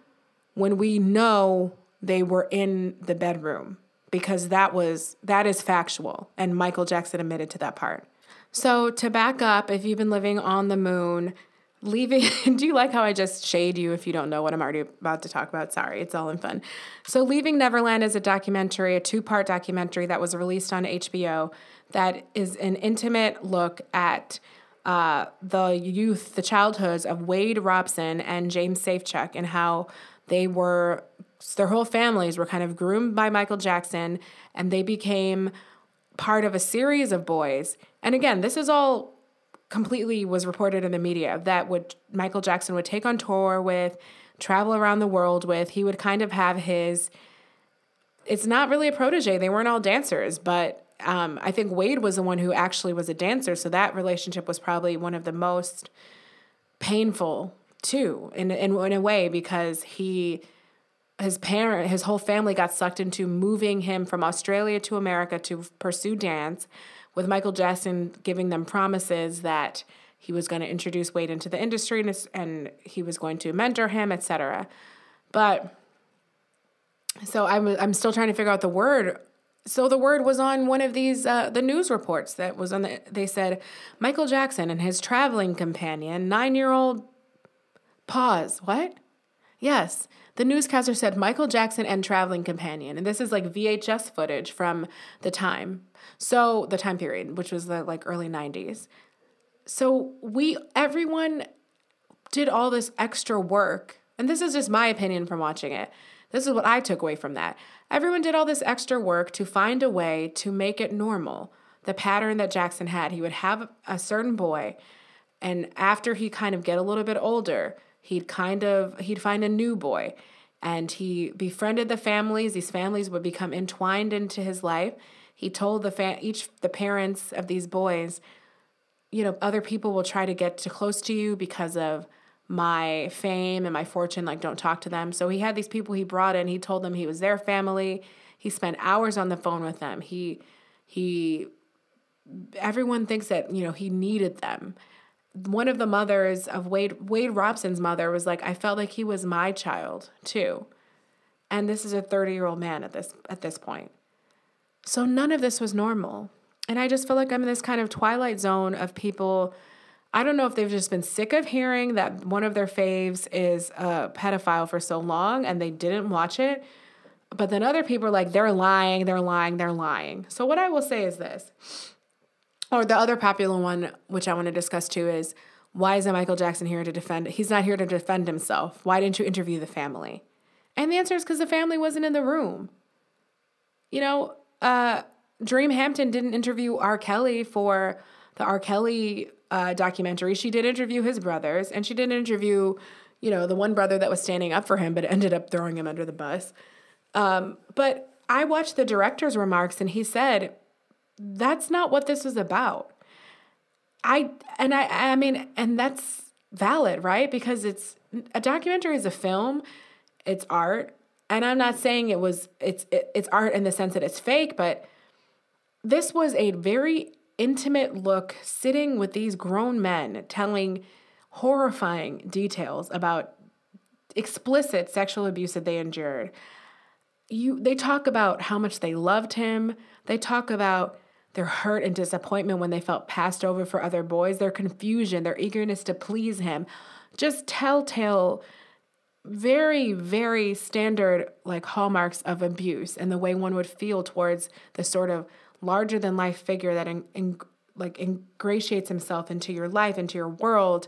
when we know they were in the bedroom because that was that is factual and Michael Jackson admitted to that part. So to back up, if you've been living on the moon, leaving do you like how I just shade you if you don't know what I'm already about to talk about? Sorry, it's all in fun. So Leaving Neverland is a documentary, a two-part documentary that was released on HBO that is an intimate look at uh, the youth, the childhoods of Wade Robson and James Safechuck, and how they were, their whole families were kind of groomed by Michael Jackson, and they became part of a series of boys. And again, this is all completely was reported in the media that would Michael Jackson would take on tour with, travel around the world with. He would kind of have his. It's not really a protege. They weren't all dancers, but um, I think Wade was the one who actually was a dancer, so that relationship was probably one of the most painful too, in in, in a way because he his parent his whole family got sucked into moving him from Australia to America to pursue dance, with Michael Jackson giving them promises that he was going to introduce Wade into the industry and, and he was going to mentor him, etc. But so I'm I'm still trying to figure out the word. So the word was on one of these uh, the news reports that was on the they said michael jackson and his traveling companion nine-year-old pause. What yes. The newscaster said michael jackson and traveling companion and this is like vhs footage from the time. So the time period which was the like early 90s so we everyone did all this extra work and this is just my opinion from watching it. This is what i took away from that. Everyone did all this extra work to find a way to make it normal. The pattern that Jackson had, he would have a certain boy, and after he kind of get a little bit older, he'd kind of he'd find a new boy, and he befriended the families. These families would become entwined into his life. He told the fa- each the parents of these boys, you know, other people will try to get too close to you because of my fame and my fortune like don't talk to them. So he had these people he brought in. He told them he was their family. He spent hours on the phone with them. He he everyone thinks that you know he needed them one of the mothers of wade wade robson's mother was like i felt like he was my child too and this is a 30 year old man at this at this point so none of this was normal and i just feel like i'm in this kind of twilight zone of people I don't know if they've just been sick of hearing that one of their faves is a pedophile for so long and they didn't watch it. But then other people are like, they're lying, they're lying, they're lying. So, what I will say is this, or the other popular one, which I want to discuss too, is why isn't Michael Jackson here to defend? He's not here to defend himself. Why didn't you interview the family? And the answer is because the family wasn't in the room. You know, uh, Dream Hampton didn't interview R. Kelly for the R. Kelly uh, documentary, she did interview his brothers, and she did interview, you know, the one brother that was standing up for him, but ended up throwing him under the bus. Um, but I watched the director's remarks, and he said, "That's not what this was about." I and I I mean, and that's valid, right? Because it's a documentary is a film, it's art, and I'm not saying it was it's it, it's art in the sense that it's fake, but this was a very intimate look sitting with these grown men telling horrifying details about explicit sexual abuse that they endured. You they talk about how much they loved him. They talk about their hurt and disappointment when they felt passed over for other boys, their confusion, their eagerness to please him. Just telltale very very standard like hallmarks of abuse and the way one would feel towards the sort of larger than life figure that in, in, like ingratiates himself into your life into your world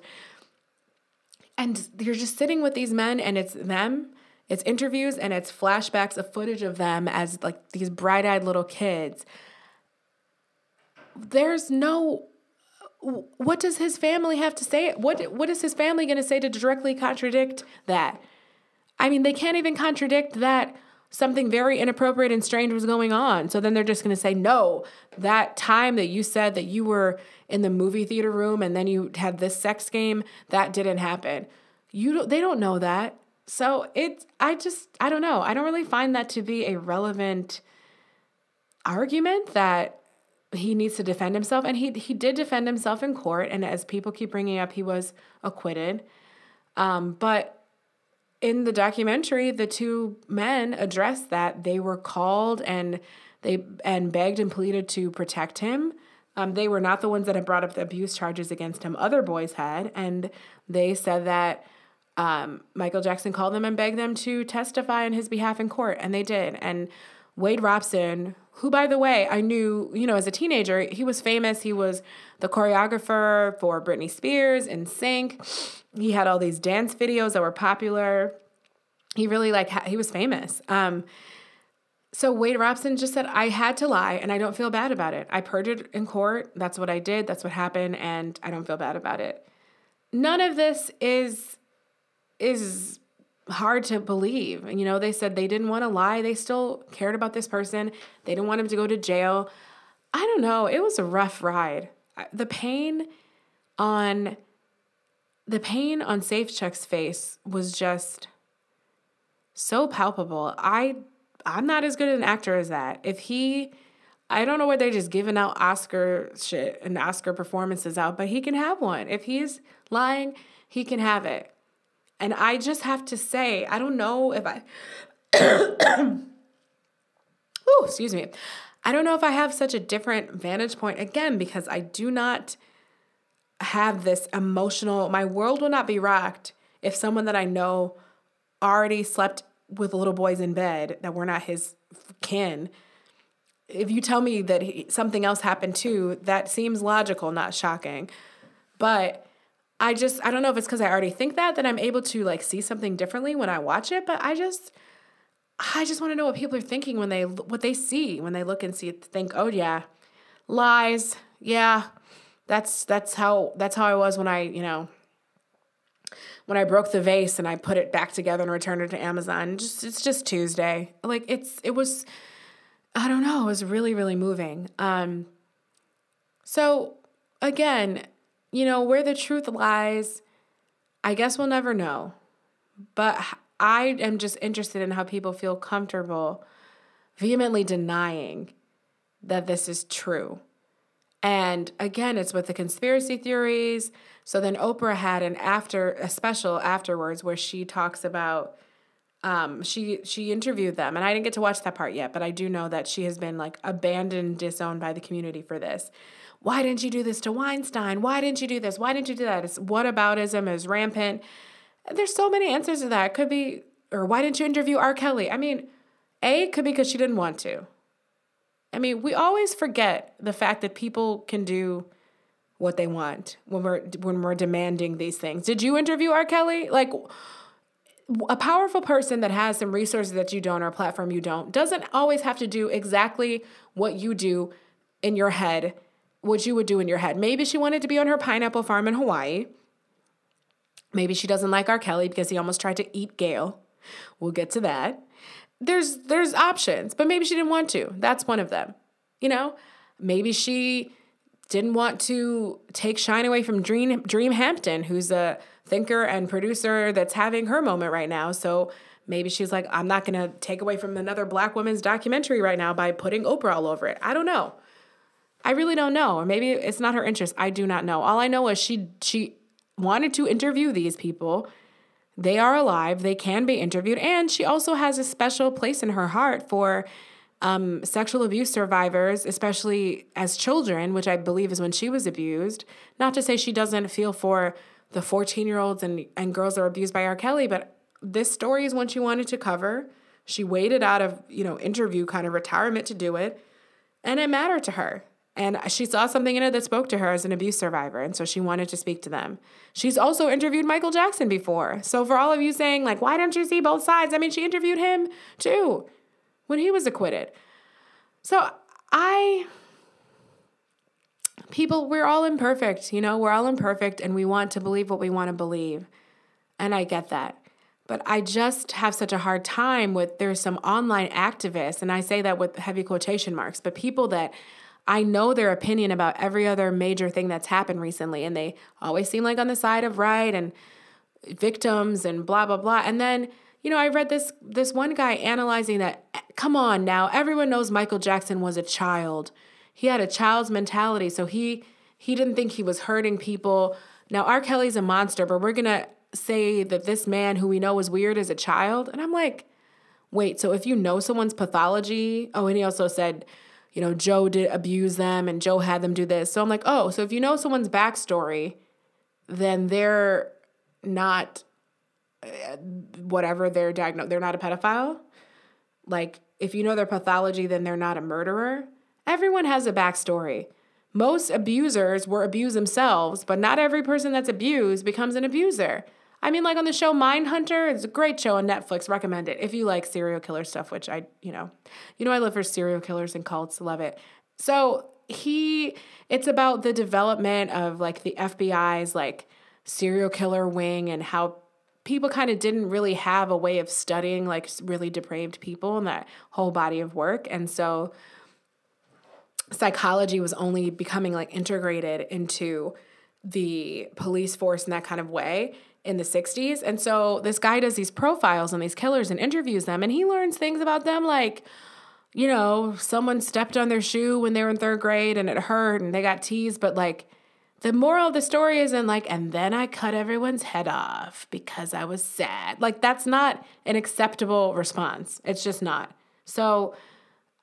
and you're just sitting with these men and it's them it's interviews and it's flashbacks of footage of them as like these bright-eyed little kids there's no what does his family have to say? What what is his family going to say to directly contradict that? I mean they can't even contradict that something very inappropriate and strange was going on. So then they're just going to say no that time that you said that you were in the movie theater room and then you had this sex game that didn't happen. You don't, they don't know that. So it's i just i don't know. I don't really find that to be a relevant argument that he needs to defend himself and he he did defend himself in court and as people keep bringing up he was acquitted. Um, but in the documentary the two men addressed that they were called and they and begged and pleaded to protect him. Um, they were not the ones that had brought up the abuse charges against him. Other boys had and they said that um, michael jackson called them and begged them to testify on his behalf in court and they did. And wade robson who, by the way, I knew, you know, as a teenager, he was famous. He was the choreographer for Britney Spears NSYNC. He had all these dance videos that were popular. He really like he was famous. Um, so Wade Robson just said, I had to lie and I don't feel bad about it. I perjured in court. That's what I did. That's what happened. And I don't feel bad about it. None of this is is hard to believe. You know, they said they didn't want to lie. They still cared about this person. They didn't want him to go to jail. I don't know. It was a rough ride. The pain on the pain on Safechuck's face was just so palpable. I I'm not as good an actor as that. If he I don't know where they're just giving out Oscar shit and Oscar performances out, but he can have one. If he's lying, he can have it. And I just have to say, I don't know if I. oh, excuse me. I don't know if I have such a different vantage point again because I do not have this emotional. My world will not be rocked if someone that I know already slept with little boys in bed that were not his kin. If you tell me that he, something else happened too, that seems logical, not shocking. But I just I don't know if it's because I already think that that I'm able to like see something differently when I watch it, but I just I just want to know what people are thinking when they what they see when they look and see think, oh yeah, lies, yeah, that's that's how that's how I was when I you know when I broke the vase and I put it back together and returned it to Amazon. Just it's just Tuesday. Like it's it was I don't know, it was really really moving. Um so again, you know, where the truth lies, I guess we'll never know. But I am just interested in how people feel comfortable vehemently denying that this is true. And again, it's with the conspiracy theories. So then Oprah had an after a special afterwards where she talks about um, she she interviewed them and I didn't get to watch that part yet, but I do know that she has been like abandoned, disowned by the community for this why didn't you do this to Weinstein? Why didn't you do this? Why didn't you do that? It's whataboutism is rampant. There's so many answers to that. It could be, or why didn't you interview R. Kelly? I mean, A, could be because she didn't want to. I mean, we always forget the fact that people can do what they want when we're when we're demanding these things. Did you interview R. Kelly? Like a powerful person that has some resources that you don't or a platform you don't doesn't always have to do exactly what you do in your head what you would do in your head. Maybe she wanted to be on her pineapple farm in Hawaii. Maybe she doesn't like R. Kelly because he almost tried to eat Gayle. We'll get to that. There's there's options, but maybe she didn't want to. That's one of them. You know, maybe she didn't want to take shine away from Dream Dream Hampton, who's a thinker and producer that's having her moment right now. So maybe she's like, I'm not gonna take away from another black woman's documentary right now by putting Oprah all over it. I don't know. I really don't know. Or maybe it's not her interest. I do not know. All I know is she she wanted to interview these people. They are alive, they can be interviewed, and she also has a special place in her heart for um, sexual abuse survivors, especially as children, which I believe is when she was abused. Not to say she doesn't feel for the 14 year olds and, and girls that are abused by R. Kelly, but this story is one she wanted to cover. She waited out of, you know, interview kind of retirement to do it. And it mattered to her. And she saw something in it that spoke to her as an abuse survivor. And so she wanted to speak to them. She's also interviewed Michael Jackson before. So for all of you saying, like, why don't you see both sides? I mean, she interviewed him too when he was acquitted. So I, people, we're all imperfect, you know, we're all imperfect and we want to believe what we want to believe. And I get that. But I just have such a hard time with there's some online activists, and I say that with heavy quotation marks, but people that I know their opinion about every other major thing that's happened recently, and they always seem like on the side of right and victims and blah blah blah. And then, you know, I read this this one guy analyzing that come on now, everyone knows Michael Jackson was a child. He had a child's mentality, so he he didn't think he was hurting people. Now R. Kelly's a monster, but we're gonna say that this man who we know was weird as a child. And I'm like, wait, so if you know someone's pathology, oh, and he also said, you know, Joe did abuse them and Joe had them do this. So I'm like, oh, so if you know someone's backstory, then they're not uh, whatever they're diagnosed, they're not a pedophile. Like, if you know their pathology, then they're not a murderer. Everyone has a backstory. Most abusers were abused themselves, but not every person that's abused becomes an abuser. I mean, like on the show Mindhunter, it's a great show on Netflix. Recommend it if you like serial killer stuff, which I, you know, you know, I live for serial killers and cults. Love it. So he, it's about the development of like the FBI's like serial killer wing and how people kind of didn't really have a way of studying like really depraved people and that whole body of work, and so psychology was only becoming like integrated into the police force in that kind of way in the 60s. And so this guy does these profiles on these killers and interviews them, and he learns things about them like, you know, someone stepped on their shoe when they were in third grade and it hurt and they got teased. But like, the moral of the story isn't like, and then I cut everyone's head off because I was sad. Like, that's not an acceptable response. It's just not. So,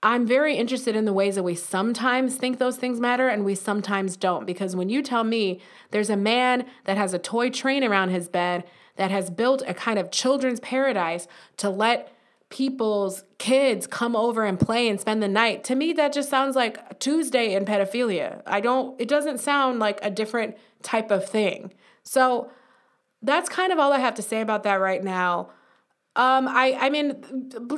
I'm very interested in the ways that we sometimes think those things matter and we sometimes don't. Because when you tell me there's a man that has a toy train around his bed that has built a kind of children's paradise to let people's kids come over and play and spend the night, to me, that just sounds like Tuesday in pedophilia. I don't, it doesn't sound like a different type of thing. So that's kind of all I have to say about that right now. Um, I, I mean,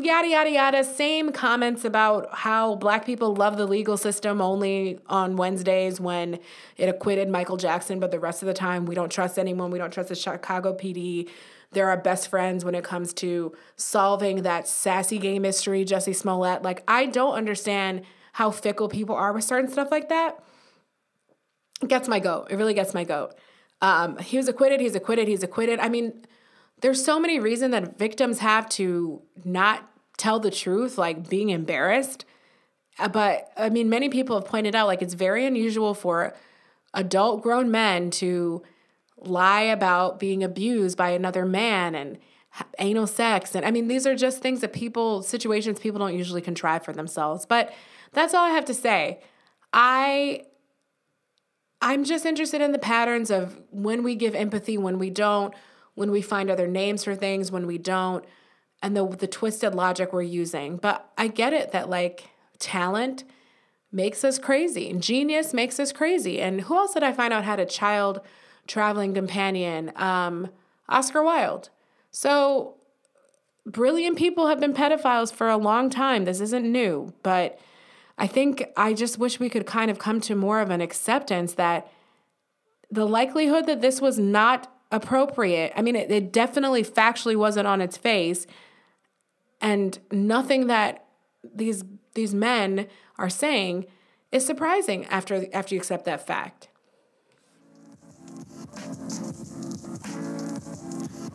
yada, yada, yada. Same comments about how black people love the legal system only on Wednesdays when it acquitted Michael Jackson, but the rest of the time we don't trust anyone. We don't trust the Chicago PD. They're our best friends when it comes to solving that sassy gay mystery, Jussie Smollett. Like, I don't understand how fickle people are with certain stuff like that. It gets my goat. It really gets my goat. Um, he was acquitted. He's acquitted. He's acquitted. I mean, there's so many reasons that victims have to not tell the truth, like being embarrassed. Uh, but I mean, many people have pointed out like it's very unusual for adult grown men to lie about being abused by another man and anal sex. And I mean, these are just things that people, situations people don't usually contrive for themselves. But that's all I have to say. I I'm just interested in the patterns of when we give empathy, when we don't, when we find other names for things, when we don't, and the the twisted logic we're using. But I get it that like talent makes us crazy and genius makes us crazy. And who else did I find out had a child traveling companion? Um, Oscar Wilde. So brilliant people have been pedophiles for a long time. This isn't new, but I think I just wish we could kind of come to more of an acceptance that the likelihood that this was not appropriate. I mean, it, it definitely factually wasn't on its face, and nothing that these these men are saying is surprising after after you accept that fact.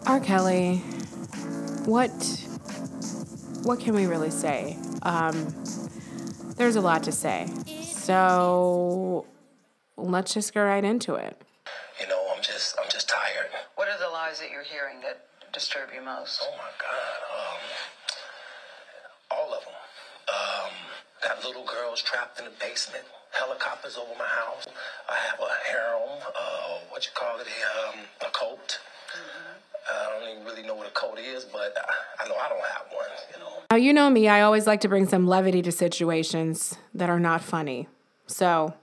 R. Kelly, what what can we really say? Um, there's a lot to say, so let's just go right into it. You know, I'm just tired. What are the lies that you're hearing that disturb you most? Oh my God. Um, all of them. Um, got little girls trapped in the basement. Helicopters over my house. I have a harem. Uh, what you call it? Um, a cult. I don't even really know what a cult is, but I, I know I don't have one. You know. Now, you know me, I always like to bring some levity to situations that are not funny. So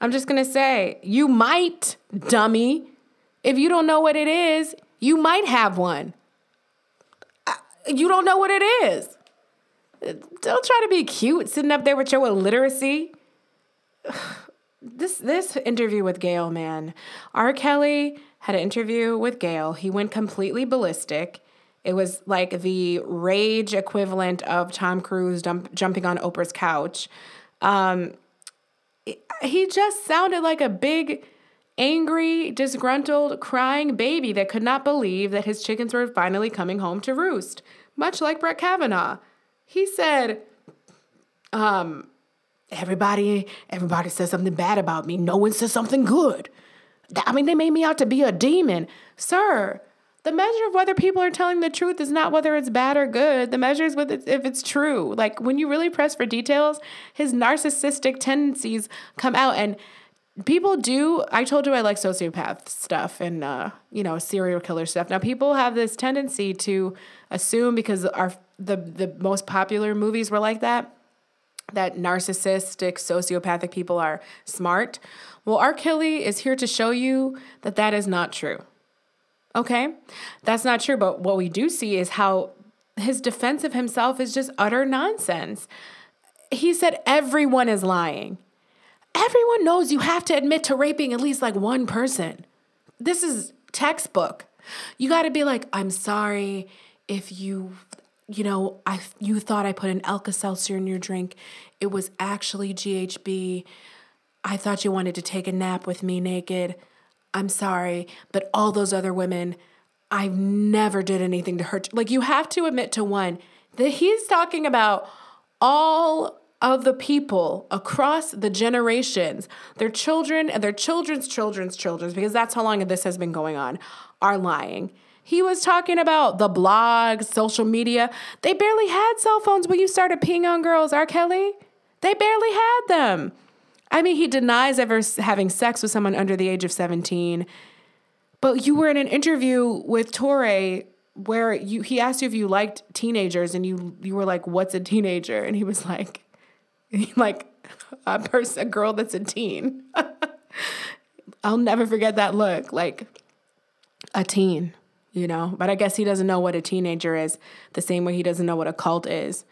I'm just going to say, you might, dummy. If you don't know what it is, you might have one. You don't know what it is. Don't try to be cute sitting up there with your illiteracy. This this interview with Gayle, man. R. Kelly had an interview with Gayle. He went completely ballistic. It was like the rage equivalent of Tom Cruise dump, jumping on Oprah's couch. Um, he just sounded like a big, angry, disgruntled, crying baby that could not believe that his chickens were finally coming home to roost, much like Brett Kavanaugh. He said, um, everybody, everybody says something bad about me. No one says something good. I mean, they made me out to be a demon. Sir, the measure of whether people are telling the truth is not whether it's bad or good. The measure is it, if it's true. Like when you really press for details, his narcissistic tendencies come out and people do i told you i like sociopath stuff and uh, you know serial killer stuff. Now people have this tendency to assume because our the the most popular movies were like that that narcissistic sociopathic people are smart. Well r. Kelly is here to show you that that is not true okay? That's not true but what we do see is how his defense of himself is just utter nonsense. He said everyone is lying everyone knows you have to admit to raping at least like one person. This is textbook. You got to be like, I'm sorry if you, you know, I you thought I put an Alka Seltzer in your drink. It was actually GHB. I thought you wanted to take a nap with me naked. I'm sorry, but all those other women, I never did anything to hurt. You. Like you have to admit to one that he's talking about all of the people across the generations, their children and their children's children's children's, because that's how long this has been going on, are lying. He was talking about the blogs, social media. They barely had cell phones when you started peeing on girls, R. Kelly. They barely had them. I mean, he denies ever having sex with someone under the age of 17. But you were in an interview with Touré where you he asked you if you liked teenagers and you you were like, "What's a teenager?" And he was like, like a person, a girl that's a teen. I'll never forget that look, like a teen, you know. But I guess he doesn't know what a teenager is, the same way he doesn't know what a cult is.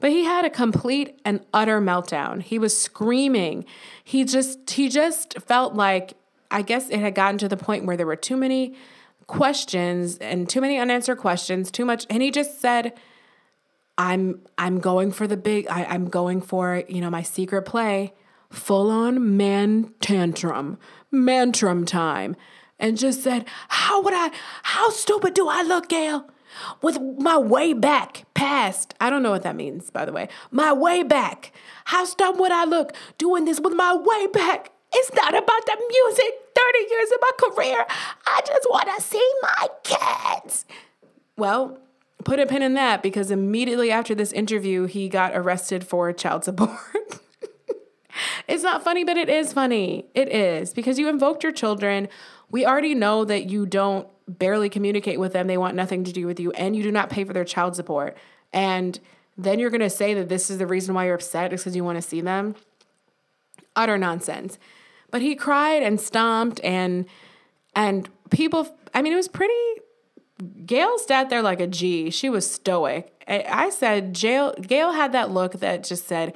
But he had a complete and utter meltdown. He was screaming. He just he just felt like I guess it had gotten to the point where there were too many questions and too many unanswered questions, too much and he just said I'm I'm going for the big I, I'm going for, you know, my secret play, full on man tantrum, mantrum time. And just said, How would I how stupid do I look, Gayle? With my way back past. I don't know what that means, by the way. My way back. How dumb would I look doing this with my way back? It's not about the music. 30 years of my career. I just want to see my kids. Well, put a pin in that because immediately after this interview, he got arrested for child support. it's not funny, but it is funny. It is because you invoked your children. We already know that you don't barely communicate with them. They want nothing to do with you, and you do not pay for their child support. And then you're going to say that this is the reason why you're upset because you want to see them. Utter nonsense. But he cried and stomped and and people. I mean, it was pretty Gayle sat there like a G. She was stoic. I said, Gayle, Gayle had that look that just said,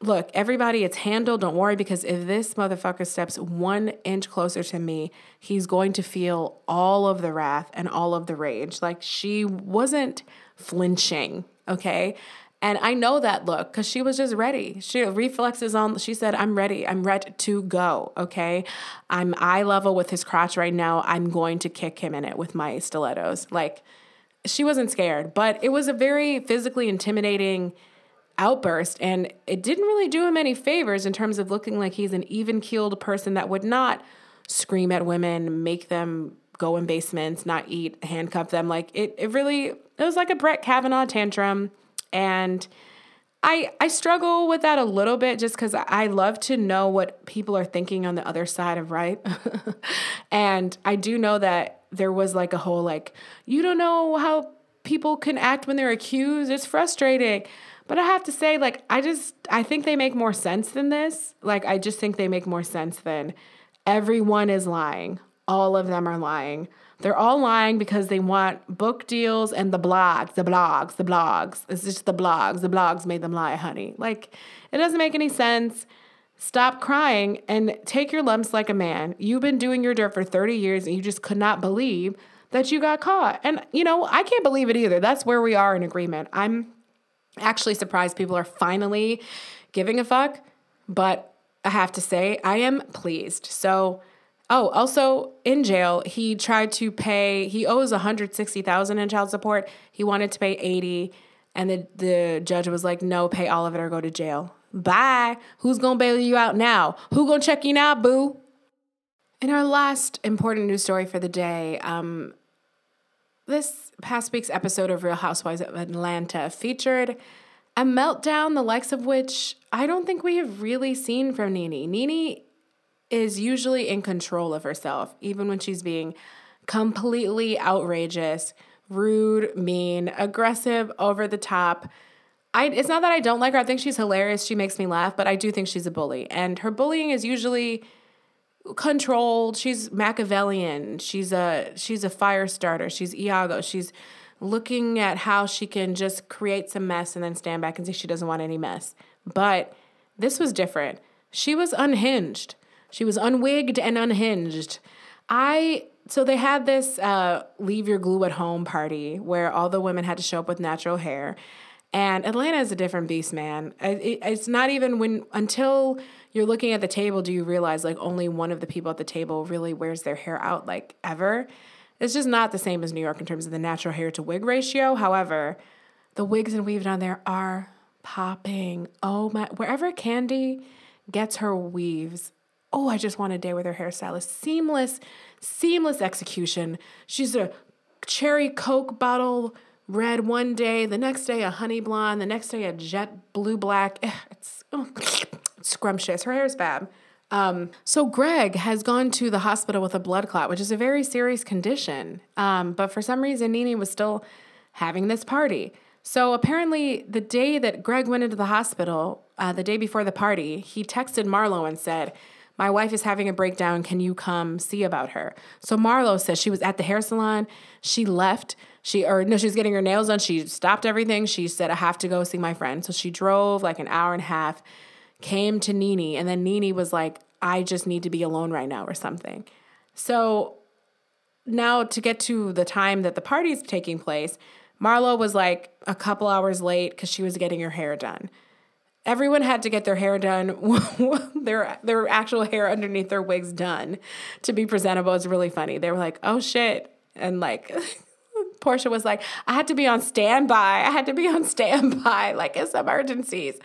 Look, everybody, it's handled. Don't worry, because if this motherfucker steps one inch closer to me, he's going to feel all of the wrath and all of the rage. Like she wasn't flinching, okay? And I know that look because she was just ready. She reflexes on. She said, "I'm ready. I'm ready to go." Okay, I'm eye level with his crotch right now. I'm going to kick him in it with my stilettos. Like she wasn't scared, but it was a very physically intimidating outburst, and it didn't really do him any favors in terms of looking like he's an even keeled person that would not scream at women, make them go in basements, not eat, handcuff them. Like it, it really, it was like a Brett Kavanaugh tantrum. And I, I struggle with that a little bit just because I love to know what people are thinking on the other side of right. and I do know that there was like a whole like, you don't know how people can act when they're accused. It's frustrating. But I have to say, like, I just, I think they make more sense than this. Like, I just think they make more sense than everyone is lying. All of them are lying. They're all lying because they want book deals and the blogs, the blogs, the blogs. It's just the blogs. The blogs made them lie, honey. Like, it doesn't make any sense. Stop crying and take your lumps like a man. You've been doing your dirt for 30 years and you just could not believe that you got caught. And, you know, I can't believe it either. That's where we are in agreement. I'm actually surprised people are finally giving a fuck, but I have to say, I am pleased. So, oh, also in jail, he tried to pay, he owes 160,000 in child support. He wanted to pay 80 and the, the judge was like, no, pay all of it or go to jail. Bye. Who's gonna bail you out now? Who gonna check you now, boo? In our last important news story for the day, um, this past week's episode of Real Housewives of Atlanta featured a meltdown, the likes of which I don't think we have really seen from Nene. Nene is usually in control of herself, even when she's being completely outrageous, rude, mean, aggressive, over the top. I, it's not that I don't like her. I think she's hilarious. She makes me laugh, but I do think she's a bully. And her bullying is usually controlled. She's Machiavellian. She's a she's a fire starter. She's Iago. She's looking at how she can just create some mess and then stand back and say she doesn't want any mess. But this was different. She was unhinged. She was unwigged and unhinged. I so they had this uh, leave your glue at home party where all the women had to show up with natural hair. And Atlanta is a different beast, man. It, it's not even when until you're looking at the table do you realize like only one of the people at the table really wears their hair out like ever. It's just not the same as New York in terms of the natural hair to wig ratio. However, the wigs and weave down there are popping. Oh my, wherever Kandi gets her weaves, oh, I just want a day with her hairstylist. Seamless, seamless execution. She's a cherry Coke bottle red one day, the next day a honey blonde, the next day a jet blue black. It's, oh, it's scrumptious. Her hair is fab. Um, so Gregg has gone to the hospital with a blood clot, which is a very serious condition. Um, but for some reason, Nene was still having this party. So apparently, the day that Gregg went into the hospital, uh, the day before the party, he texted Marlo and said, my wife is having a breakdown. Can you come see about her? So Marlo says she was at the hair salon. She left. She or no, she was getting her nails done. She stopped everything. She said, I have to go see my friend. So she drove like an hour and a half, came to Nene, and then Nene was like, I just need to be alone right now or something. So now to get to the time that the party is taking place, Marlo was like a couple hours late because she was getting her hair done everyone had to get their hair done, their their actual hair underneath their wigs done to be presentable. It's really funny. They were like, "Oh shit," and like. Porsha was like, I had to be on standby. I had to be on standby, like it's emergencies.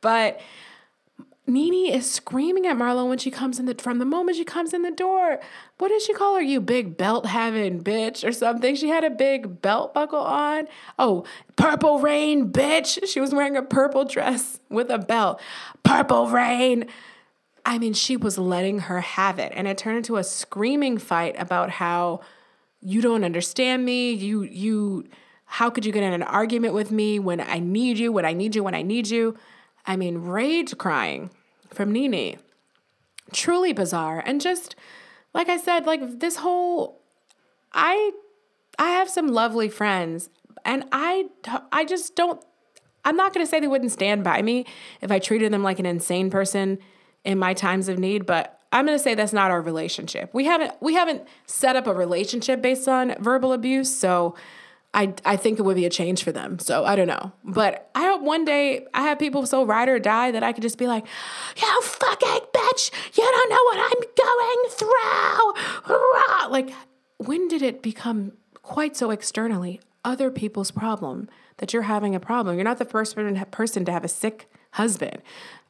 But Nene is screaming at Marlo when she comes in the from the moment she comes in the door. What did she call her? You big belt having bitch or something. She had a big belt buckle on. Oh, purple rain bitch. She was wearing a purple dress with a belt. Purple rain. I mean, she was letting her have it. And it turned into a screaming fight about how you don't understand me. You you how could you get in an argument with me when I need you, when I need you, when I need you? I mean, rage crying from Nene. Truly bizarre. And just like I said, like this whole I I have some lovely friends and I I just don't I'm not going to say they wouldn't stand by me if I treated them like an insane person in my times of need, but I'm going to say that's not our relationship. We haven't we haven't set up a relationship based on verbal abuse, so I I think it would be a change for them. So I don't know. But I hope one day I have people so ride or die that I could just be like, you fucking bitch, you don't know what I'm going through. Like, when did it become quite so externally other people's problem that you're having a problem? You're not the first person to have a sick husband.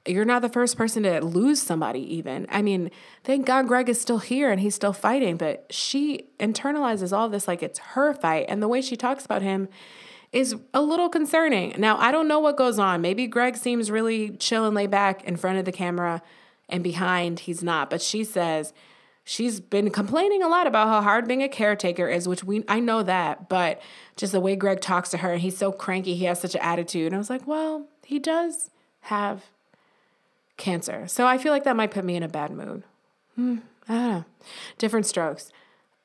You're not the first person to lose somebody, even. I mean, thank God Gregg is still here and he's still fighting, but she internalizes all this like it's her fight. And the way she talks about him is a little concerning. Now, I don't know what goes on. Maybe Gregg seems really chill and laid back in front of the camera and behind he's not, but she says, she's been complaining a lot about how hard being a caretaker is, which we I know that, but just the way Gregg talks to her, and he's so cranky, he has such an attitude. And I was like, well, he does have cancer. So I feel like that might put me in a bad mood. Hmm, I don't know. Different strokes.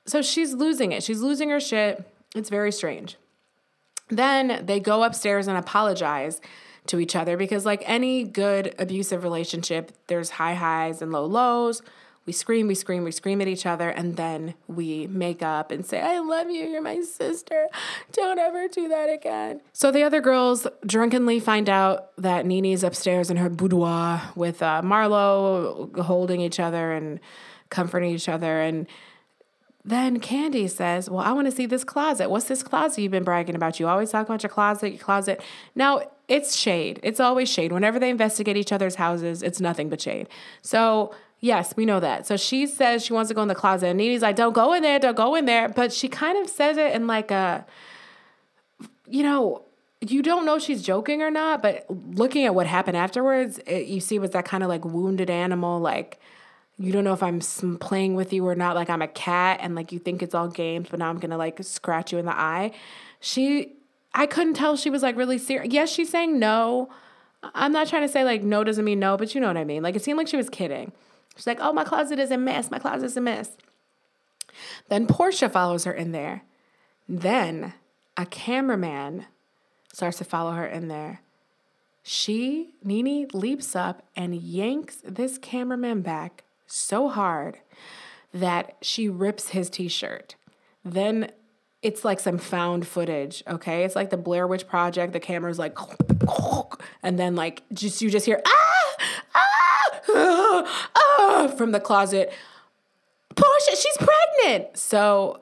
So she's losing it. She's losing her shit. It's very strange. Then they go upstairs and apologize to each other because, like any good abusive relationship, there's high highs and low lows we scream, we scream, we scream at each other, and then we make up and say, I love you, you're my sister. Don't ever do that again. So the other girls drunkenly find out that Nene's upstairs in her boudoir with uh, Marlo holding each other and comforting each other. And then Kandi says, Well, I want to see this closet. What's this closet you've been bragging about? You always talk about your closet, your closet. Now, it's shade. It's always shade. Whenever they investigate each other's houses, it's nothing but shade. So Yes, we know that. So she says she wants to go in the closet. And Nene's like, don't go in there, don't go in there. But she kind of says it in like a, you know, you don't know she's joking or not, but looking at what happened afterwards, it, you see was that kind of like wounded animal, like, you don't know if I'm playing with you or not. Like I'm a cat and like you think it's all games, but now I'm gonna like scratch you in the eye. She, I couldn't tell she was like really serious. Yes, she's saying no. I'm not trying to say like no doesn't mean no, but you know what I mean. Like it seemed like she was kidding. She's like, oh, my closet is a mess. My closet is a mess. Then Porsha follows her in there. Then a cameraman starts to follow her in there. She, Nene, leaps up and yanks this cameraman back so hard that she rips his t shirt. Then it's like some found footage, okay? It's like the Blair Witch Project. The camera's like, and then like just you just hear ah ah ah, from the closet. Porsha, she's pregnant. So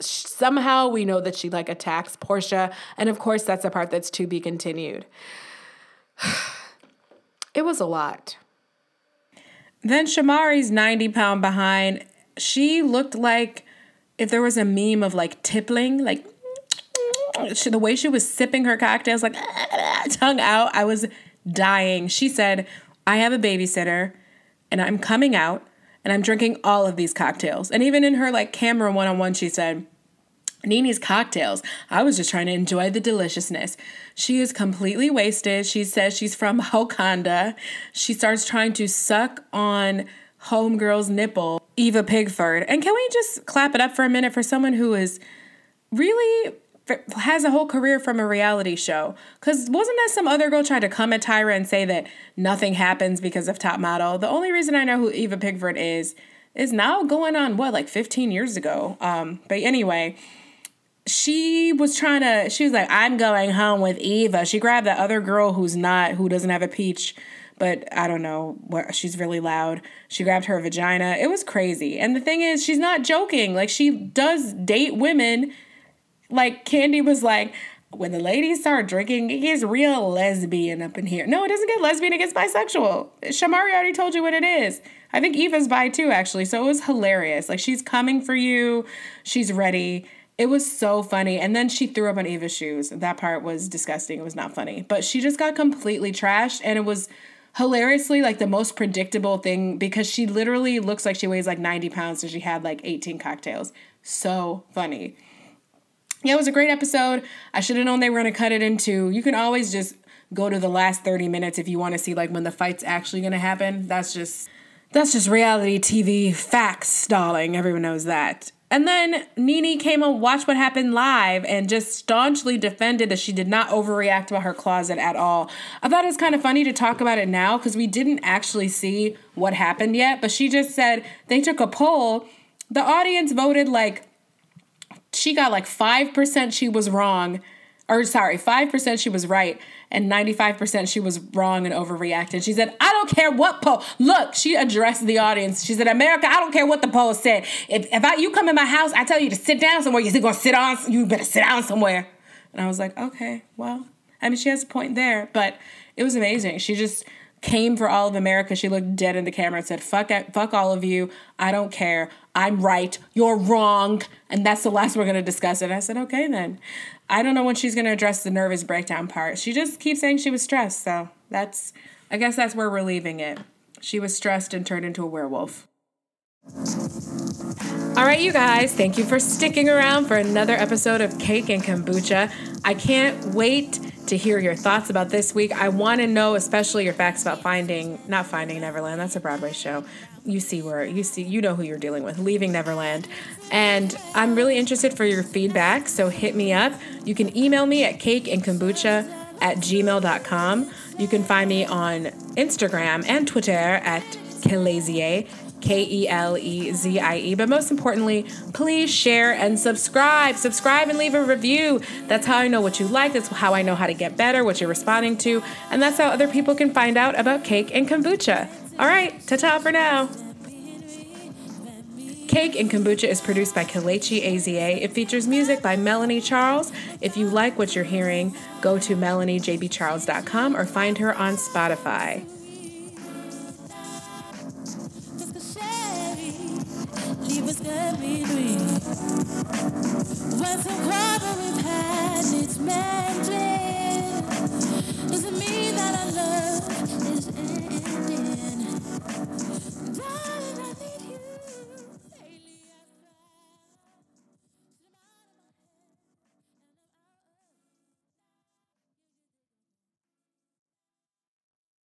somehow we know that she like attacks Porsha. and of course that's a part that's to be continued. it was a lot. Then Shamari's 90 pound behind. She looked like if there was a meme of like tippling, like she, the way she was sipping her cocktails, like tongue out, I was dying. She said, I have a babysitter and I'm coming out and I'm drinking all of these cocktails. And even in her like camera one on one, she said, Nene's cocktails. I was just trying to enjoy the deliciousness. She is completely wasted. She says she's from Wakanda. She starts trying to suck on homegirl's nipple, Eva Pigford. And can we just clap it up for a minute for someone who is really has a whole career from a reality show. Because wasn't that some other girl tried to come at Tyra and say that nothing happens because of Top Model? The only reason I know who Eva Pigford is is now going on what like 15 years ago. Um, but anyway, she was trying to. She was like, "I'm going home with Eva." She grabbed that other girl who's not, who doesn't have a peach but I don't know what she's really loud. She grabbed her vagina. It was crazy. And the thing is, she's not joking. Like she does date women. Like Kandi was like, when the ladies start drinking, it gets real lesbian up in here. No, it doesn't get lesbian, it gets bisexual. Shamari already told you what it is. I think Eva's bi too, actually. So it was hilarious. Like she's coming for you, she's ready. It was so funny. And then she threw up on Eva's shoes. That part was disgusting. It was not funny. But she just got completely trashed and it was hilariously like the most predictable thing because she literally looks like she weighs like 90 pounds and she had like 18 cocktails. So funny. Yeah, it was a great episode. I should have known they were going to cut it into. You can always just go to the last 30 minutes if you want to see like when the fight's actually going to happen. That's just that's just reality TV facts, darling. Everyone knows that. And then Nene came and watched what happened live and just staunchly defended that she did not overreact about her closet at all. I thought it was kind of funny to talk about it now because we didn't actually see what happened yet, but she just said they took a poll. The audience voted like she got like 5% she was wrong, or sorry, 5% she was right and 95% she was wrong and overreacted. She said, I don't care what poll. Look, she addressed the audience. She said, America, I don't care what the poll said. If, if I, you come in my house, I tell you to sit down somewhere, you're to sit on, you better sit down somewhere. And I was like, okay, well, I mean, she has a point there, but it was amazing. She just came for all of America. She looked dead in the camera and said, "Fuck, it, fuck all of you. I don't care. I'm right. You're wrong." And that's the last we're gonna discuss it. I said, "Okay then." I don't know when she's gonna address the nervous breakdown part. She just keeps saying she was stressed, so that's. I guess that's where we're leaving it. She was stressed and turned into a werewolf. All right, you guys, thank you for sticking around for another episode of Cake and Kombucha. I can't wait to hear your thoughts about this week. I want to know, especially your facts about finding, not finding Neverland. That's a Broadway show. You see where you see, you know who you're dealing with, leaving Neverland. And I'm really interested for your feedback. So hit me up. You can email me at cakeandkombucha at gmail.com. You can find me on Instagram and Twitter at Kelezie, K E L E Z I E. But most importantly, please share and subscribe. Subscribe and leave a review. That's how I know what you like. That's how I know how to get better, what you're responding to. And that's how other people can find out about cake and kombucha. All right, ta ta for now. Cake and Kombucha is produced by Kelechi Aza. It features music by Melanie Charles. If you like what you're hearing, go to melaniejbcharles.com or find her on Spotify. When some it's. Doesn't mean that I love.